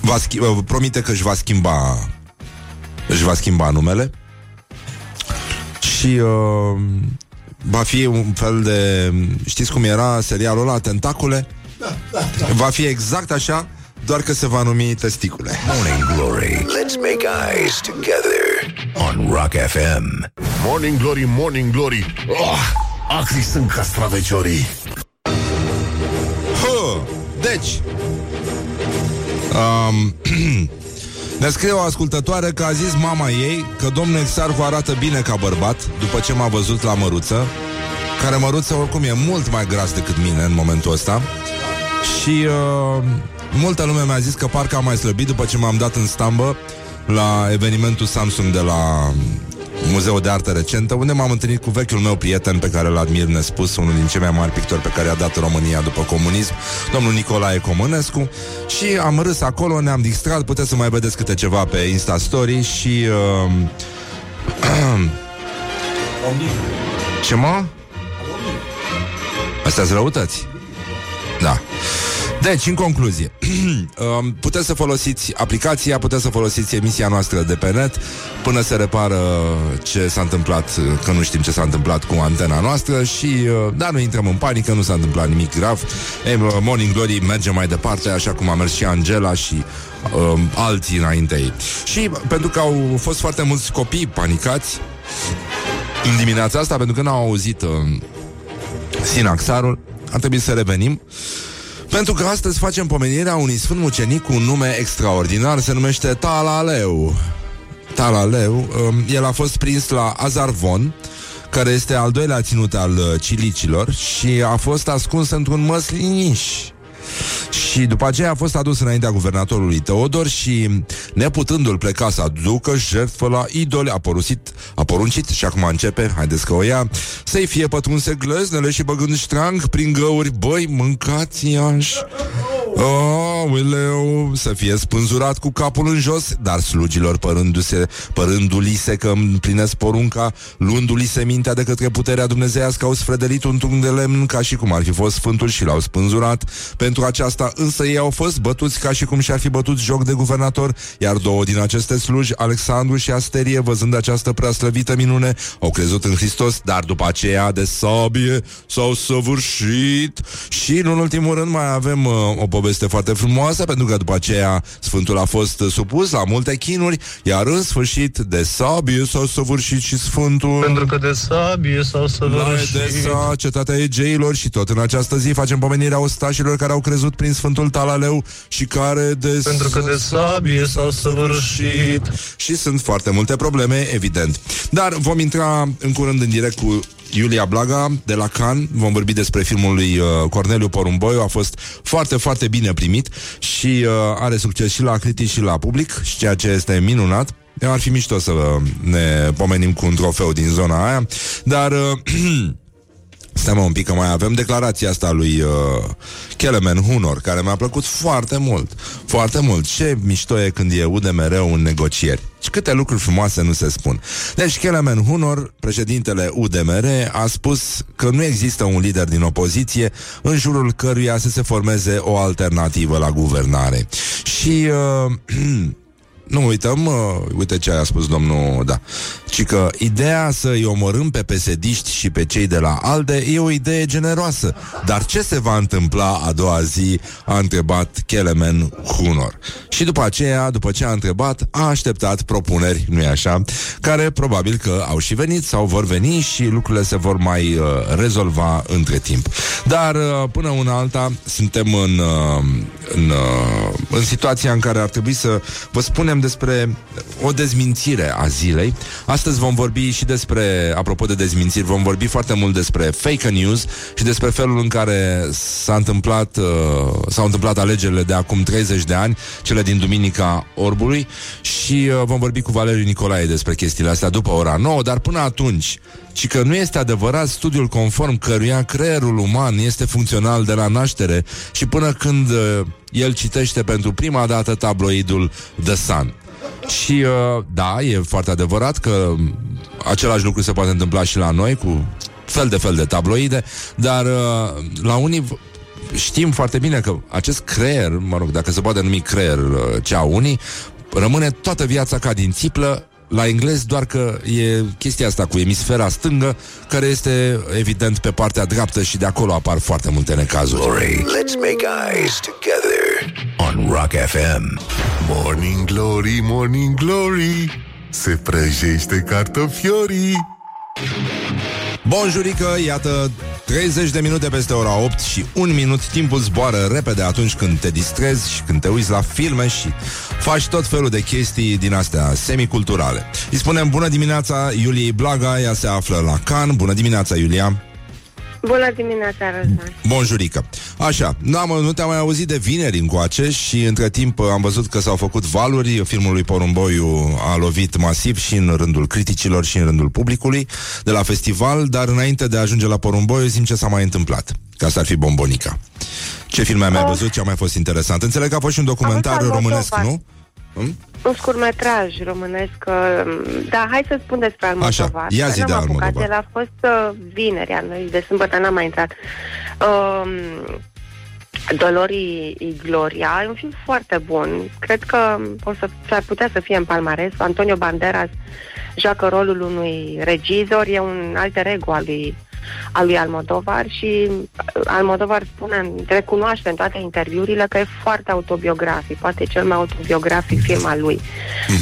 va schi- uh, promite că își va schimba își va schimba numele și uh, va fi un fel de, știți cum era serialul ăla, Tentacule? Da, da, da. Va fi exact așa, doar că se va numi Testicule. Morning Glory. Let's make eyes together on Rock FM. Morning Glory, Morning Glory oh, Acri sunt castraveciorii Hă, deci um, Ne scrie o ascultătoare că a zis mama ei că domnul Exarhu arată bine ca bărbat după ce m-a văzut la măruță, care măruță oricum e mult mai gras decât mine în momentul ăsta. Și uh, multă lume mi-a zis că parcă am mai slăbit după ce m-am dat în stambă la evenimentul Samsung de la Muzeul de Artă Recentă, unde m-am întâlnit cu vechiul meu prieten pe care îl admir nespus, unul din cei mai mari pictori pe care a dat România după comunism, domnul Nicolae Comănescu, și am râs acolo, ne-am distrat, puteți să mai vedeți câte ceva pe Insta Story și... Uh, ce mă? Astea sunt răutăți. Da. Deci, în concluzie, um, puteți să folosiți aplicația, puteți să folosiți emisia noastră de pe net până se repară ce s-a întâmplat, că nu știm ce s-a întâmplat cu antena noastră și, uh, da, nu intrăm în panică, nu s-a întâmplat nimic grav. Ei, uh, Morning Glory merge mai departe, așa cum a mers și Angela și um, alții înainte ei. Și pentru că au fost foarte mulți copii panicați în dimineața asta, pentru că n-au auzit uh, sinaxarul, ar trebui să revenim pentru că astăzi facem pomenirea unui sfânt mucenic cu un nume extraordinar, se numește Talaleu. Talaleu, um, el a fost prins la Azarvon, care este al doilea ținut al uh, cilicilor și a fost ascuns într-un măsliniș. Și după aceea a fost adus înaintea guvernatorului Teodor și, neputându-l pleca să aducă jertfă la idole, a, porusit, a poruncit, și acum începe, haideți că o ia, să-i fie pătrunse glăznele și băgând ștrang prin găuri, băi, mâncați iași. Aoleu, să fie spânzurat cu capul în jos, dar slugilor părându-se, părându-li se că împlinesc porunca, luându-li se mintea de către puterea dumnezeiască, au sfredelit un tun de lemn ca și cum ar fi fost sfântul și l-au spânzurat. Pentru aceasta însă ei au fost bătuți ca și cum și-ar fi bătut joc de guvernator, iar două din aceste sluji, Alexandru și Asterie, văzând această preaslăvită minune, au crezut în Hristos, dar după aceea de sabie s-au săvârșit. Și în ultimul rând mai avem uh, o poveste foarte frumoasă, pentru că după aceea Sfântul a fost supus la multe chinuri, iar în sfârșit de sabie s-a săvârșit și Sfântul. Pentru că de sabie s-au La săvârșit. Edesa, cetatea egeilor și tot în această zi facem pomenirea ostașilor care au crezut prin Sfântul Talaleu și care de... Pentru că de sabie s-au săvârșit. Și sunt foarte multe probleme, evident. Dar vom intra în curând în direct cu Iulia Blaga de la Cannes. Vom vorbi despre filmul lui uh, Corneliu Porumboiu. A fost foarte, foarte bine primit și uh, are succes și la critici și la public, și ceea ce este minunat. Ar fi mișto să uh, ne pomenim cu un trofeu din zona aia, dar... Uh, Stai mă un pic că mai avem declarația asta lui uh, Kelemen Hunor, care mi-a plăcut foarte mult. Foarte mult. Ce mișto e când e ude mereu în negocieri. Și câte lucruri frumoase nu se spun. Deci Kelemen Hunor, președintele UDMR, a spus că nu există un lider din opoziție în jurul căruia să se formeze o alternativă la guvernare. Și... Uh, Nu uităm, uh, uite ce a spus domnul, da. Ci că ideea să îi omorâm pe pesediști și pe cei de la ALDE e o idee generoasă. Dar ce se va întâmpla a doua zi, a întrebat Kelemen Hunor. Și după aceea, după ce a întrebat, a așteptat propuneri, nu-i așa, care probabil că au și venit sau vor veni și lucrurile se vor mai uh, rezolva între timp. Dar uh, până una alta suntem în, uh, în, uh, în situația în care ar trebui să vă spunem despre o dezmințire a zilei. Astăzi vom vorbi și despre, apropo de dezmințiri, vom vorbi foarte mult despre fake news și despre felul în care s-a întâmplat, uh, s-au întâmplat alegerile de acum 30 de ani, cele din Duminica Orbului și uh, vom vorbi cu Valeriu Nicolae despre chestiile astea după ora 9, dar până atunci ci că nu este adevărat studiul conform căruia creierul uman este funcțional de la naștere și până când uh, el citește pentru prima dată tabloidul The Sun. Și uh, da, e foarte adevărat că um, același lucru se poate întâmpla și la noi cu fel de fel de tabloide, dar uh, la unii v- știm foarte bine că acest creier, mă rog, dacă se poate numi creier uh, ce au unii, rămâne toată viața ca din țiplă la englez, doar că e chestia asta cu emisfera stângă, care este evident pe partea dreaptă și de acolo apar foarte multe necazuri. Glory. Let's make eyes together on Rock FM. Morning Glory, Morning Glory Se prăjește cartofiorii. Bonjurică, iată 30 de minute peste ora 8 și un minut Timpul zboară repede atunci când te distrezi Și când te uiți la filme și faci tot felul de chestii din astea semiculturale. Îi spunem bună dimineața Iuliei Blaga Ea se află la Can Bună dimineața Iulia Bună dimineața, Răzvan. Bonjurică Așa, n-am, nu te-am mai auzit de vineri încoace Și între timp am văzut că s-au făcut valuri Filmul lui Porumboiu a lovit masiv Și în rândul criticilor și în rândul publicului De la festival Dar înainte de a ajunge la Porumboiu Zim ce s-a mai întâmplat Ca să ar fi bombonica Ce filme ai mai Oh. văzut? Ce a mai fost interesant? Înțeleg că a fost și un documentar Am văzut românesc, Almodovar. nu? Hm? Un scurtmetraj românesc. uh, Da, hai să spun despre Almodovar. Așa, ia zi N-am de apucat, Almodovar. El a fost uh, vineri, anul de sâmbătă n-am mai intrat. Um, Dolorii e Gloria, e un film foarte bun. Cred că o să ar putea să fie în palmares. Antonio Banderas joacă rolul unui regizor, e un alter ego al lui al lui Almodovar și uh, Almodovar spune, recunoaște în toate interviurile că e foarte autobiografic, poate e cel mai autobiografic film al lui.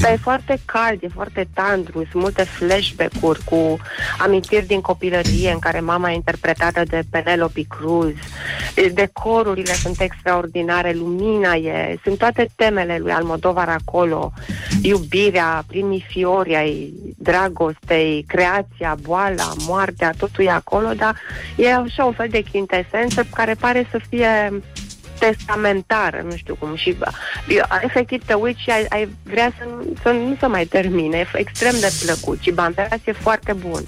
Dar e foarte cald, e foarte tandru, sunt multe flashback-uri cu amintiri din copilărie în care mama e interpretată de Penelope Cruz. Decorurile sunt extraordinare, lumina e, sunt toate temele lui Almodovar acolo, iubirea, primii fiori ai dragostei, creația, boala, moartea, totul e acolo, dar e așa un fel de chintesență care pare să fie testamentară, nu știu cum, și eu, efectiv te uiți și ai, ai vrea să, nu- să nu se mai termine, e extrem de plăcut și Banderas e foarte bun.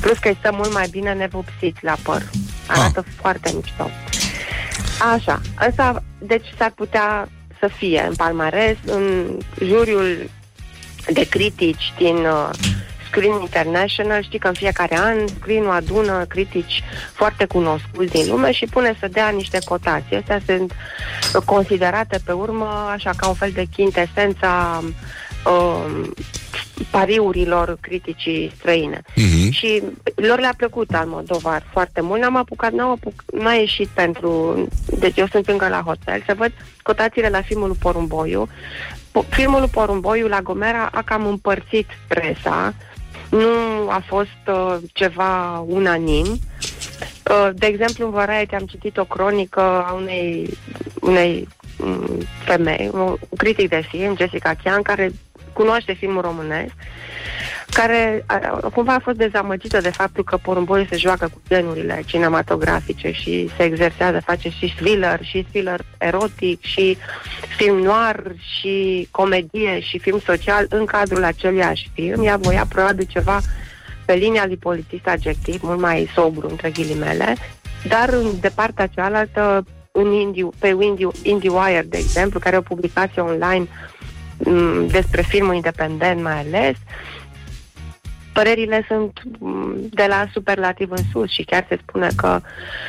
Plus că îi stă mult mai bine nevopsit la păr. Arată ah. foarte mișto. Așa, asta, deci s-ar putea să fie în palmares, în juriul de critici din uh, Screen International. Știi că în fiecare an Screen-ul adună critici foarte cunoscuți din lume și pune să dea niște cotații. Astea sunt uh, considerate pe urmă așa ca un fel de chintesența uh, pariurilor criticii străine. Mhm. Și lor le-a plăcut Almodovar foarte mult. N-am apucat, n-am apuc, n-a ieșit pentru... Deci eu sunt încă la hotel să văd cotațiile la filmul lui Porumboiu. Po- filmul lui Porumboiu la Gomera a cam împărțit presa. Nu a fost uh, ceva unanim. Uh, de exemplu, în Variety am citit o cronică a unei, unei mm, femei, un un critic de film, Jessica Chian, care cunoaște filmul românesc, care a, a- cumva a fost dezamăgită de faptul că porumboiul se joacă cu genurile cinematografice și se exersează, face și thriller, și thriller erotic, și film noir, și comedie, și film social în cadrul aceluiași film. Ea voia probabil ceva pe linia lui polițist adjectiv, mult mai sobru, între ghilimele, dar în- de partea cealaltă, în Indie, pe Indie, IndieWire, de exemplu, care e o publicație online m, despre filmul independent mai ales, părerile sunt mm, de la superlativ în sus și chiar se spune că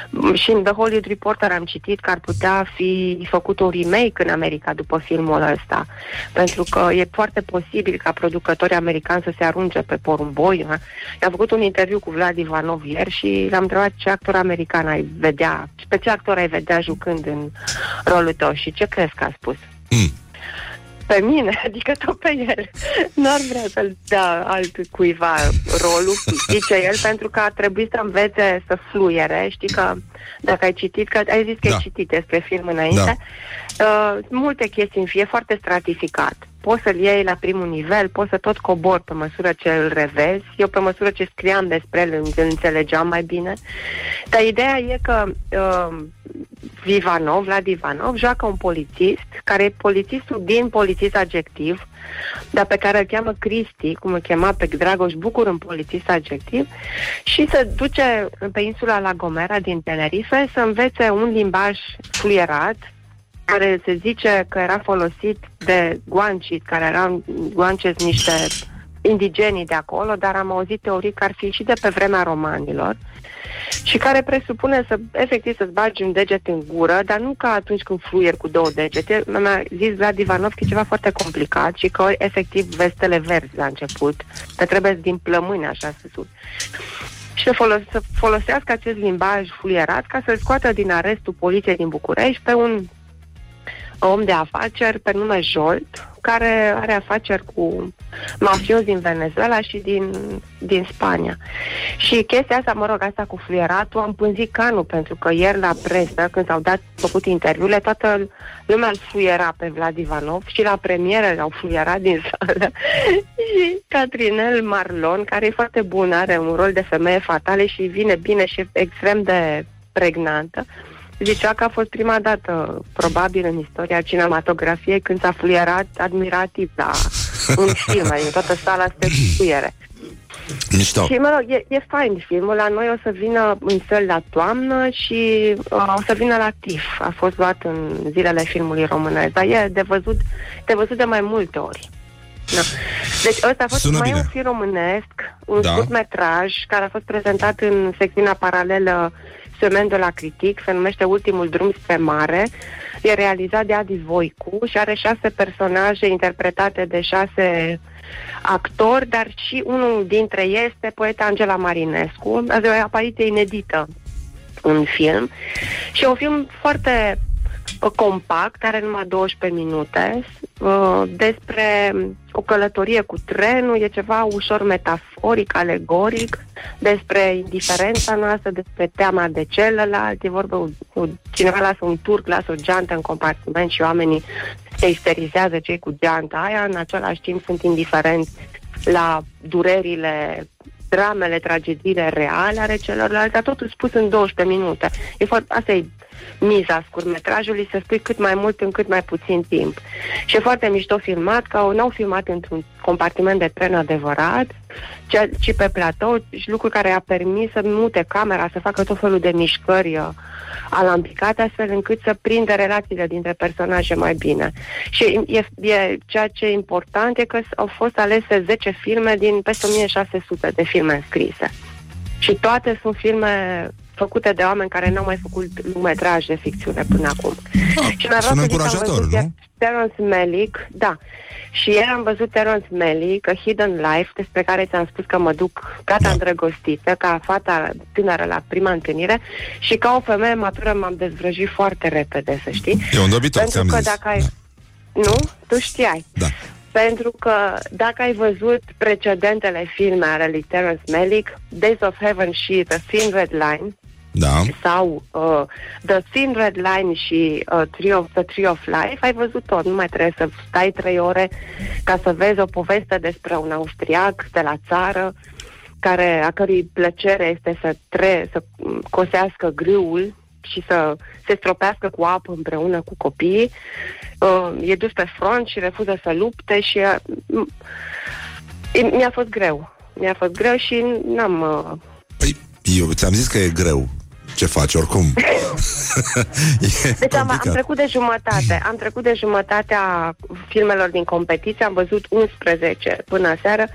mm, și în The Hollywood Reporter am citit că ar putea fi făcut un remake în America după filmul ăsta, pentru că e foarte posibil ca producătorii americani să se arunce pe porumboi. da? Am făcut un interviu cu Vlad Ivanov ieri și l-am întrebat ce actor american ai vedea, pe ce actor ai vedea jucând în rolul tău și ce crezi că a spus? Mm. Pe mine, adică tot pe el. Nu ar vrea să-l dea alt cuiva rolul, zice el, pentru că ar trebui să învețe să fluiere. Știi că dacă ai citit, că ai zis că Da. ai citit despre film înainte, uh, multe chestii în fie foarte stratificat. Poți să-l iei la primul nivel, poți să tot cobor pe măsură ce îl revezi. Eu pe măsură ce scriam despre el îl înțelegeam mai bine. Dar ideea e că uh, Ivanov, Vlad Ivanov, joacă un polițist, care e polițistul din polițist adjectiv, dar pe care îl cheamă Cristi, cum îl chema pe Dragoș Bucur în polițist adjectiv, și se duce pe insula La Gomera din Tenerife să învețe un limbaj fluierat, care se zice că era folosit de guancii, care erau guances niște indigenii de acolo, dar am auzit teorii că ar fi și de pe vremea romanilor și care presupune să, efectiv, să-ți bagi un deget în gură, dar nu ca atunci când fluier cu două degete. Mi-a zis Vlad Ivanov că e ceva foarte complicat și că, efectiv, vestele verzi la început, că trebuie din plămâni așa să suri. Și să, folos- să folosească acest limbaj fluierat ca să-l scoată din arestul poliției din București pe un om de afaceri pe nume Jolt, care are afaceri cu mafiozi din Venezuela și din, din Spania. Și chestia asta, mă rog, asta cu fluieratul, am pânzit canul, pentru că ieri la presă, când s-au dat, făcut interviurile, toată lumea îl fluiera pe Vlad Ivanov și la premieră l-au fluierat din sală. și Catrinel Marlon, care e foarte bun, are un rol de femeie fatale și vine bine și e extrem de pregnantă, Zicea că a fost prima dată, probabil, în istoria cinematografiei, când s-a fluierat admirativ la un film, adică toată sala se fluiere. Mișto. Și, mă rog, e, e fain filmul. La noi o să vină în săli la toamnă și uh, o să vină la TIF. A fost luat în zilele filmului românesc, dar e de văzut de, văzut de mai multe ori. Da. Deci ăsta a fost Sună mai bine. un film românesc, un Da. da. scurt metraj care a fost prezentat în secțiunea paralelă Semen de la Critic, se numește Ultimul drum spre mare. E realizat de Adi Voicu și are șase personaje interpretate de șase actori, dar și unul dintre ei este poeta Angela Marinescu. Asta e o apariție inedită în film. Și e un film foarte uh, compact, are numai 12 minute, uh, despre o călătorie cu trenul, e ceva ușor metaforic, alegoric, despre indiferența noastră, despre teama de celălalt, e vorba, cu cineva lasă un turc, lasă o geantă în compartiment și oamenii se isterizează cei cu geanta aia, în același timp sunt indiferenți la durerile dramele, tragediile reale ale celorlalți, dar totul spus în 12 minute. E foarte, asta e miza scurtmetrajului, să spui cât mai mult în cât mai puțin timp. Și e foarte mișto filmat, că au- n-au filmat într-un compartiment de tren adevărat, ci, ci pe platou, și lucru care a permis să mute camera, să facă tot felul de mișcări uh, alampicate, astfel încât să prindă relațiile dintre personaje mai bine. Și e, e, ceea ce e important e că s- au fost alese 10 filme din peste 1600 de filme înscrise. Și toate sunt filme făcute de oameni care n-au mai făcut lungmetraj de ficțiune până acum. și mai vreau sună să zic că am încurajator, văzut nu? Terence Malick, da. Și ieri am văzut Terence Malick, A Hidden Life, despre care ți-am spus că mă duc gata Da. îndrăgostită, ca fata tânără la prima întâlnire și ca o femeie matură m-am dezvrăjit foarte repede, să știi. E un dobitoc, Pentru ți-am că zis. dacă ai... Nu? Tu știai. Da. Pentru că dacă ai văzut precedentele filme ale lui Terence Malick, Days of Heaven și The Thin Red Line, Da. sau uh, The Thin Red Line și uh, Tree of, The Tree of Life, ai văzut tot. Nu mai trebuie să stai trei ore ca să vezi o poveste despre un austriac de la țară care, a cărui plăcere este să, tre- să mm, cosească grâul și să se stropească cu apă împreună cu copiii. Uh, e dus pe front și refuză să lupte și uh, m- mi-a fost greu. Mi-a fost greu și n-am... Uh, Păi, eu ți-am zis că e greu. Ce faci, oricum? e Deci am, am complicat. trecut de jumătate. Am trecut de jumătatea filmelor din competiție, am văzut 11 până seară.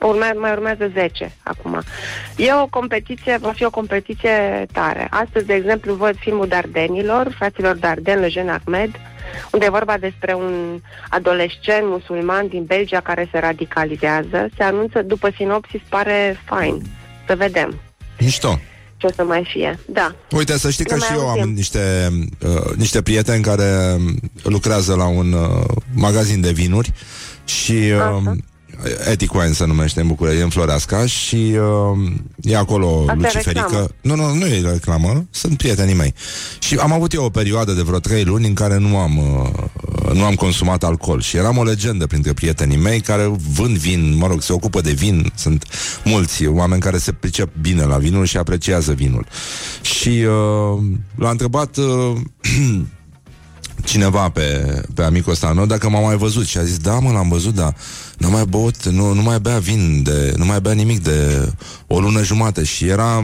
Urme, mai urmează 10 acum. E o competiție, va fi o competiție tare. Astăzi, de exemplu, văd filmul Dardenilor, fraților Darden, Lejean Ahmed, unde e vorba despre un adolescent musulman din Belgia care se radicalizează. Se anunță, după sinopsis, pare fain. Să vedem Mișto. Ce o să mai fie. Da. Uite, să știi că Nu și mai eu am auzim. niște, uh, niște prieteni care lucrează la un uh, magazin de vinuri și uh, Aha. Ethic Wine se numește în București, în Floreasca și uh, e acolo Asta e Luciferică. reclamă. Nu, nu, nu e reclamă, sunt prietenii mei. Și am avut eu o perioadă de vreo trei luni în care nu am, uh, nu am consumat alcool și eram o legendă printre prietenii mei care vând vin, mă rog, se ocupă de vin, sunt mulți oameni care se pricep bine la vinul și apreciază vinul. Și uh, l-a întrebat uh, cineva pe, pe amicul ăsta nou dacă m-a mai văzut și a zis, da mă, l-am văzut, dar nu mai băut, nu, nu mai bea vin, de, nu mai bea nimic de o lună jumate și era,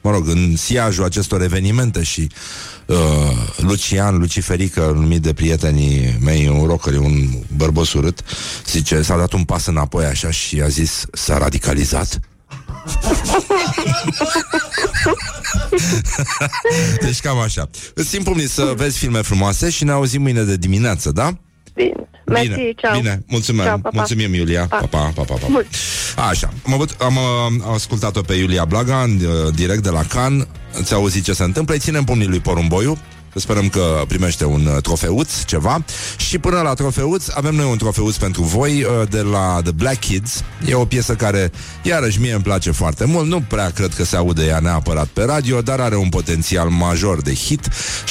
mă rog, în siajul acestor evenimente și uh, Lucian, Luciferică, numit de prietenii mei, un rocker, un bărbos urât, zice, s-a dat un pas înapoi așa și a zis, s-a radicalizat. deci cam așa. Îți țin pumnii să vezi filme frumoase și ne auzim mâine de dimineață, da? Bine. Mersi, bine, ceau. bine, mulțumim, Ceau, pa, pa. mulțumim Iulia. Pa, Pa. pa, pa, pa, pa. Mult. Așa, am, avut, am uh, ascultat-o pe Iulia Blaga în, uh, direct de la Can. Ți auzit ce se întâmplă, îi ținem pumnii lui Porumboiu. Sperăm că primește un uh, trofeuț, ceva. Și până la trofeuț, avem noi un trofeuț pentru voi uh, de la The Black Kids. E o piesă care, iarăși, mie îmi place foarte mult. Nu prea cred că se aude ea neapărat pe radio, dar are un potențial major de hit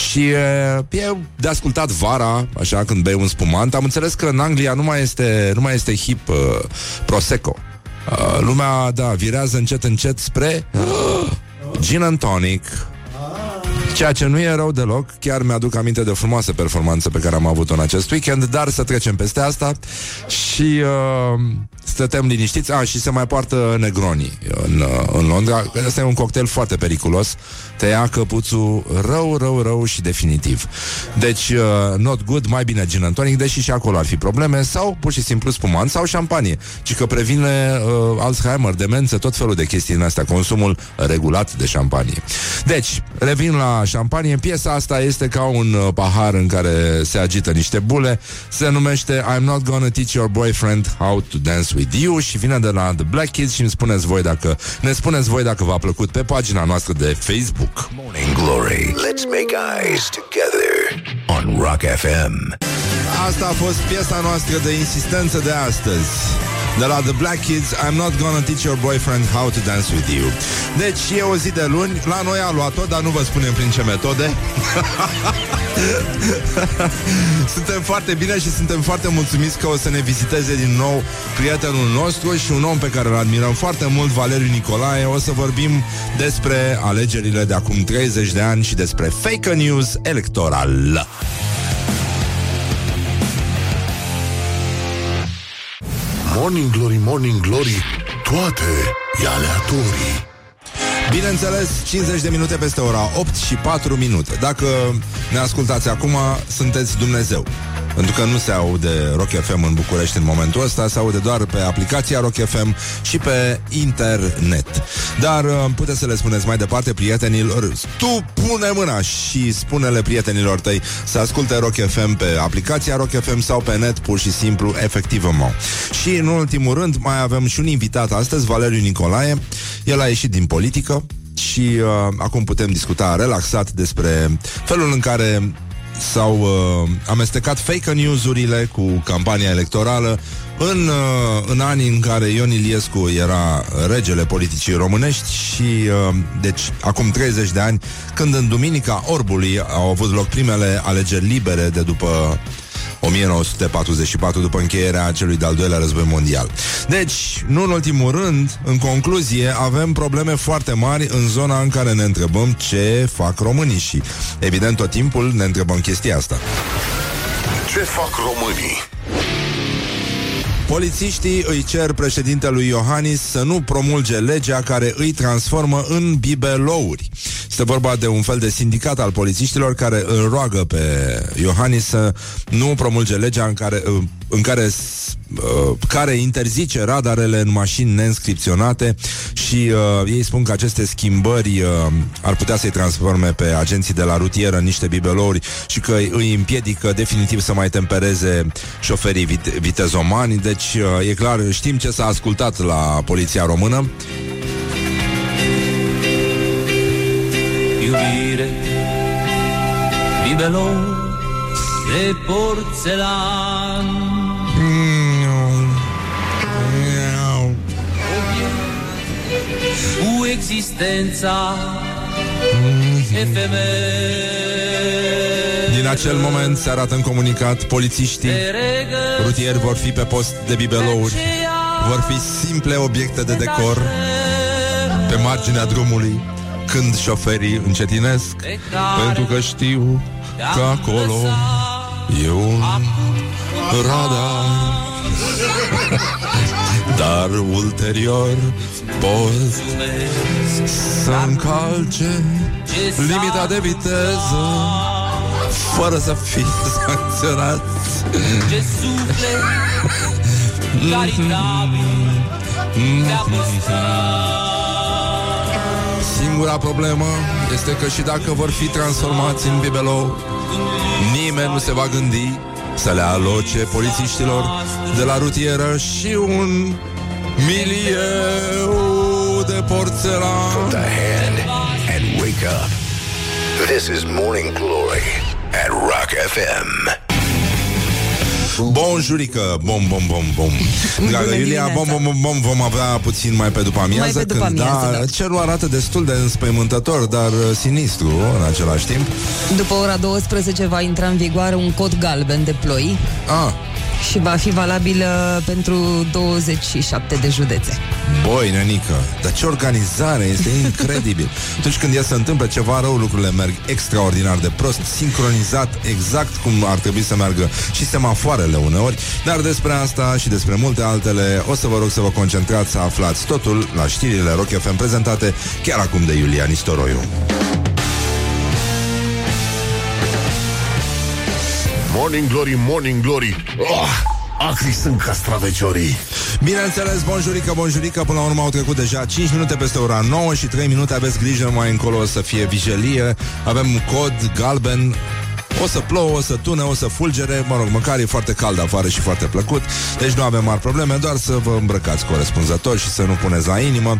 și uh, e de ascultat vara, așa, când bei un spumant. Am înțeles că în Anglia nu mai este, nu mai este hip uh, Prosecco. Uh, lumea, da, virează încet, încet spre uh, gin and tonic. Ceea ce nu e rău deloc, chiar mi-aduc aminte de o frumoasă performanță pe care am avut-o în acest weekend, dar să trecem peste asta. Și uh, stătem liniștiți. A, și se mai poartă Negroni în, uh, în Londra. Ăsta e un cocktail foarte periculos. Te ia căpuțul rău, rău, rău și definitiv. Deci, uh, not good, mai bine gin and tonic, deși și acolo ar fi probleme, sau pur și simplu spumant sau șampanie. Ci că previne uh, Alzheimer, demență, tot felul de chestii din astea, consumul regulat de șampanie. Deci, revin la șampanie. Piesa asta este ca un uh, pahar în care se agită niște bule. Se numește I'm not gonna teach your boyfriend how to dance with you și vine de la The Black Kids și îmi spuneți voi dacă ne spuneți voi dacă v-a plăcut pe pagina noastră de Facebook. Morning Glory. Let's make eyes together on Rock FM. Asta a fost piesa noastră de insistență de astăzi. De la The Black Kids, I'm not gonna teach your boyfriend how to dance with you. Deci e o zi de luni, la noi a luat-o, dar nu vă spunem prin ce metode. suntem foarte bine și suntem foarte mulțumiți că o să ne viziteze din nou prietenul nostru și un om pe care îl admirăm foarte mult, Valeriu Nicolae. O să vorbim despre alegerile de acum 30 de ani și despre fake news electoral. Morning Glory, Morning Glory Toate e aleatorii Bineînțeles, 50 de minute peste ora 8 și 4 minute. Dacă ne ascultați acum, sunteți Dumnezeu. Pentru că nu se aude Rock FM în București în momentul ăsta, se aude doar pe aplicația Rock FM și pe internet. Dar uh, puteți să le spuneți mai departe prietenilor, tu pune mâna și spune-le prietenilor tăi să asculte Rock FM pe aplicația Rock FM sau pe net, pur și simplu, efectiv mă. Și în ultimul rând mai avem și un invitat astăzi, Valeriu Nicolae. El a ieșit din politică și uh, acum putem discuta relaxat despre felul în care s-au uh, amestecat fake news-urile cu campania electorală în, uh, în anii în care Ion Iliescu era regele politicii românești și, uh, deci, acum 30 de ani, când în Duminica Orbului au avut loc primele alegeri libere de după 1944, după încheierea celui de-al doilea război mondial. Deci, nu în ultimul rând, în concluzie, avem probleme foarte mari în zona în care ne întrebăm ce fac românii și, evident, tot timpul ne întrebăm chestia asta. Ce fac românii? Polițiștii îi cer președintelui Iohannis să nu promulge legea care îi transformă în bibelouri. Este vorba de un fel de sindicat al polițiștilor care îl roagă pe Iohannis să nu promulge legea în care, în care s- uh, care interzice radarele în mașini neînscripționate și uh, ei spun că aceste schimbări uh, ar putea să-i transforme pe agenții de la rutieră în niște bibelouri și că îi împiedică definitiv să mai tempereze șoferii vit- vitezomani. Deci uh, e clar, știm ce s-a ascultat la poliția română. Iubire Bibelou de porțelan Cu existența efemeră Din acel moment se arată în comunicat polițiștii rutieri vor fi pe post de bibelouri, vor fi simple obiecte de decor pe marginea drumului când șoferii încetinesc, pentru că știu că acolo e un radar. Dar ulterior pot să încalce limita de viteză fără să fie sancționați. Ce suflet caritabil te-a păstrat Singura problemă este că și dacă vor fi transformați în bibelou, nimeni nu se va gândi să le aloce polițiștilor de la rutieră și un milieu de Put porțelan. the hand and wake up. This is Morning Glory at Rock FM. Bonjurică, bom, bom, bom, bom. Dragă Bună Iulia, bom, dimineața. bom, bom, bom Vom avea puțin mai pe după amiază Mai pe după când, amiază, da, da. Cerul arată destul de înspăimântător Dar uh, sinistru în același timp. După ora 12 va intra în vigoare un cod galben de ploi. Ah, și va fi valabilă pentru 27 de județe. Boi, nenică, dar ce organizare, este incredibil. Atunci când e să întâmple ceva rău, lucrurile merg extraordinar de prost, sincronizat exact cum ar trebui să meargă și semafoarele uneori, dar despre asta și despre multe altele o să vă rog să vă concentrați să aflați totul la știrile Rock FM prezentate chiar acum de Iulia Nistoroiu. Morning Glory, Morning Glory. Oh, Acri sunt castraveciorii. Bineînțeles, bonjurică, bonjurică Până la urmă au trecut deja 5 minute peste ora 9 Și 3 minute. Aveți grijă mai încolo o să fie vijelie. Avem un cod galben. O să plouă, o să tună, o să fulgere. Mă rog, măcar e foarte cald afară și foarte plăcut. Deci nu avem mari probleme Doar să vă îmbrăcați corespunzător Și să nu puneți la inimă.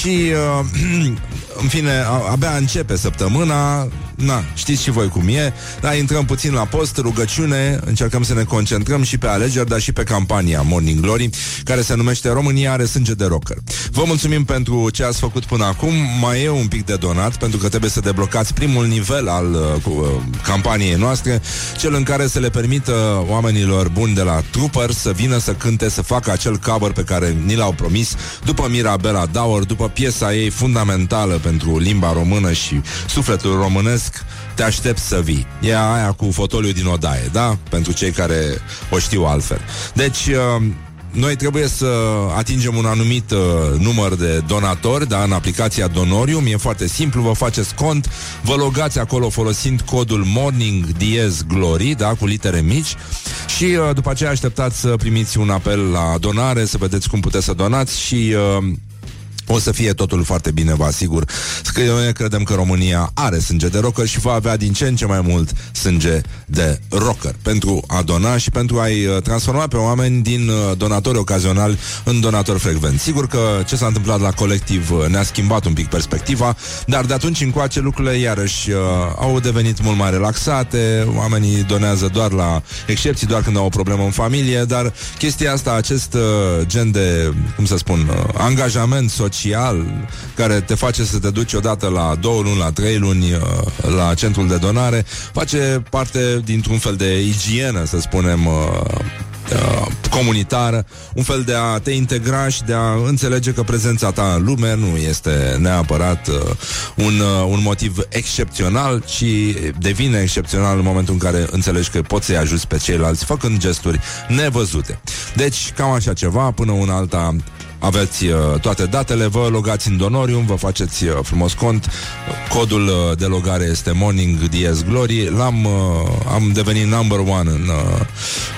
Și, uh, în fine, a- abia începe săptămâna Na, știți și voi cum e. Dar intrăm puțin la post, rugăciune Încercăm să ne concentrăm și pe alegeri Dar și pe campania Morning Glory Care se numește România are sânge de rocker. Vă mulțumim pentru ce ați făcut până acum. Mai e un pic de donat Pentru că trebuie să deblocați primul nivel Al uh, cu, uh, campaniei noastre Cel în care să le permită Oamenilor buni de la Trooper Să vină să cânte, să facă acel cover Pe care ni l-au promis După Mirabela Daur, după piesa ei fundamentală Pentru limba română și sufletul românesc te aștept să vii. E aia cu fotoliu din odaie, da? Pentru cei care o știu altfel. Deci, uh, noi trebuie să atingem un anumit uh, număr de donatori, da, în aplicația Donorium, e foarte simplu, vă faceți cont, vă logați acolo folosind codul Morning Diez Glory, da, cu litere mici și uh, după aceea așteptați să primiți un apel la donare, să vedeți cum puteți să donați și uh, o să fie totul foarte bine, vă asigur. Că noi credem că România are sânge de rocker și va avea din ce în ce mai mult sânge de rocker pentru a dona și pentru a-i uh, transforma pe oameni din uh, donatori ocazionali în donatori frecvenți. Sigur că ce s-a întâmplat la colectiv uh, ne-a schimbat un pic perspectiva, dar de atunci încoace lucrurile iarăși uh, au devenit mult mai relaxate, oamenii donează doar la excepții, doar când au o problemă în familie, dar chestia asta, acest uh, gen de, cum să spun, uh, angajament social care te face să te duci odată la două luni, la trei luni uh, la centrul de donare, face parte dintr-un fel de igienă, să spunem, uh, uh, comunitară, un fel de a te integra și de a înțelege că prezența ta în lume nu este neapărat uh, un, uh, un motiv excepțional, ci devine excepțional în momentul în care înțelegi că poți să-i ajuți pe ceilalți făcând gesturi nevăzute. Deci, cam așa ceva, până una alta aveți uh, toate datele, vă logați în Donorium, vă faceți uh, frumos cont. Codul uh, de logare este Morning DS Glory. L-am uh, am devenit number one în, uh,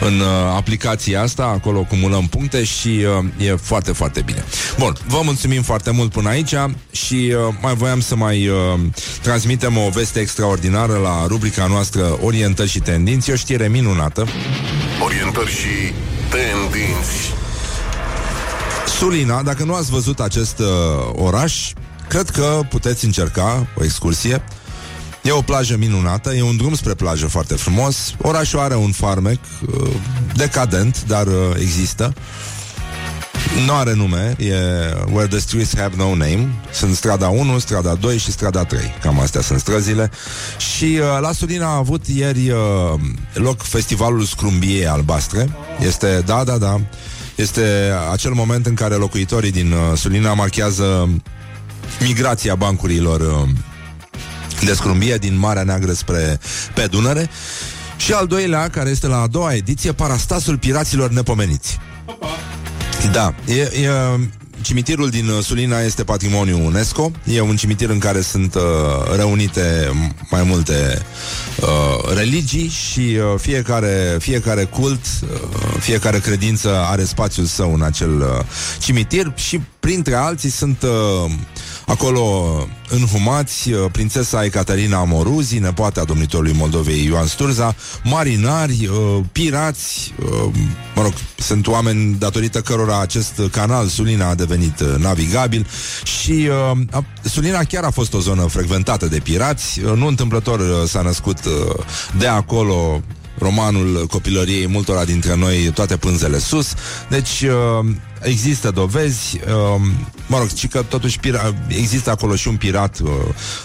în uh, aplicația asta, acolo acumulăm puncte și uh, e foarte, foarte bine. Bun, vă mulțumim foarte mult până aici și uh, mai voiam să mai uh, transmitem o veste extraordinară la rubrica noastră Orientări și tendinți, o știre minunată. Orientări și tendinți. Sulina, dacă nu ați văzut acest uh, oraș, cred că puteți încerca o excursie. E o plajă minunată, e un drum spre plajă foarte frumos. Orașul are un farmec uh, decadent, dar uh, există. Nu are nume, e Where the Streets Have No Name. Sunt strada 1, strada 2 și strada 3. Cam astea sunt străzile. Și uh, la Sulina a avut ieri uh, loc festivalul Scrumbiei Albastre. Este, da, da, da, este acel moment în care locuitorii din uh, Sulina marchează migrația bancurilor uh, de scrumbie din Marea Neagră spre pe Dunăre. Și al doilea, care este la a doua ediție, Parastasul Piraților Nepomeniți. Da, e, e, cimitirul din uh, Sulina este patrimoniu UNESCO. E un cimitir în care sunt uh, reunite mai multe uh, religii și uh, fiecare, fiecare cult, uh, fiecare credință are spațiul său în acel uh, cimitir și printre alții sunt uh, acolo înhumați uh, prințesa Ecaterina Amoruzi, nepoata domnitorului Moldovei Ioan Sturza, marinari, uh, pirați, uh, mă rog, sunt oameni datorită cărora acest canal Sulina a devenit uh, navigabil și uh, a- Sulina chiar a fost o zonă frecventată de pirați, uh, nu întâmplător uh, s-a născut uh, de acolo romanul copilăriei multora dintre noi, toate pânzele sus. Deci uh, există dovezi, uh, mă rog, și că totuși pira- există acolo și un pirat uh,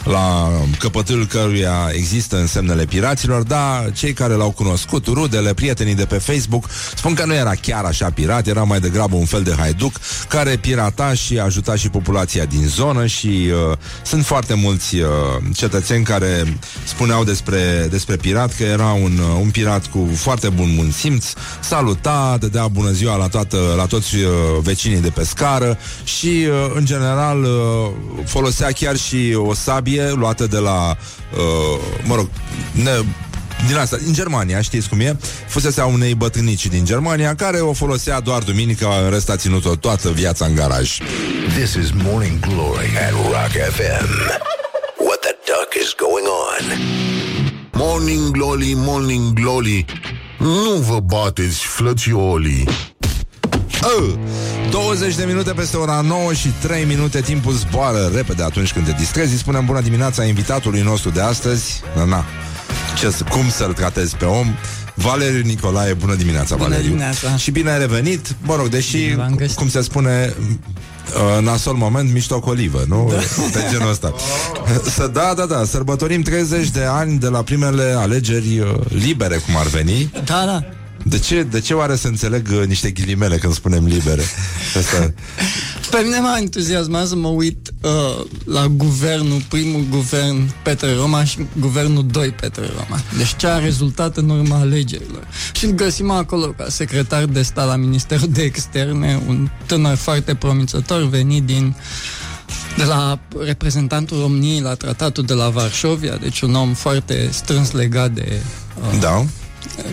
la căpătâl căruia există însemnele piraților, dar cei care l-au cunoscut, rudele, prietenii de pe Facebook, spun că nu era chiar așa pirat, era mai degrabă un fel de haiduc care pirata și ajuta și populația din zonă și uh, sunt foarte mulți uh, cetățeni care spuneau despre, despre pirat că era un, uh, un pirat cu foarte bun bun simț, saluta, dădea bună ziua la, toată, la toți uh, vecinii de pe scară și, uh, în general, uh, folosea chiar și o sabie luată de la, uh, mă rog, ne, din asta, din Germania, știți cum e? Fusese a unei bătrânici din Germania care o folosea doar duminica, în rest a ținut-o toată viața în garaj. This is Morning Glory at Rock FM. What the duck is going on? Morning Glory, Morning Glory. Nu vă bateți, flățiolii. Oh, 20 de minute peste ora 9 și 3 minute Timpul zboară repede atunci când te distrezi Îi spunem bună dimineața invitatului nostru de astăzi Na, na, ce, să- cum să-l tratezi pe om Valeriu Nicolae, bună dimineața, Bună Valeriu dimineața. Și bine ai revenit Mă rog, deși, Bine v-am găsit. cum se spune uh, Nasol moment, mișto colivă Nu? Da. Pe genul ăsta Să, Da, da, da, sărbătorim 30 de ani De la primele alegeri uh, libere Cum ar veni Da, da. De ce, de ce oare să înțeleg uh, niște ghilimele când spunem libere? Asta, Pe mine m-a entuziasmat să mă uit uh, la guvernul, primul guvern Petre Roma și guvernul 2 Petre Roma. Deci ce a rezultat în urma alegerilor. Și îl găsim acolo ca secretar de stat la Ministerul de Externe, un tânăr foarte promițător venit din de la reprezentantul României la tratatul de la Varșovia, deci un om foarte strâns legat de uh, da?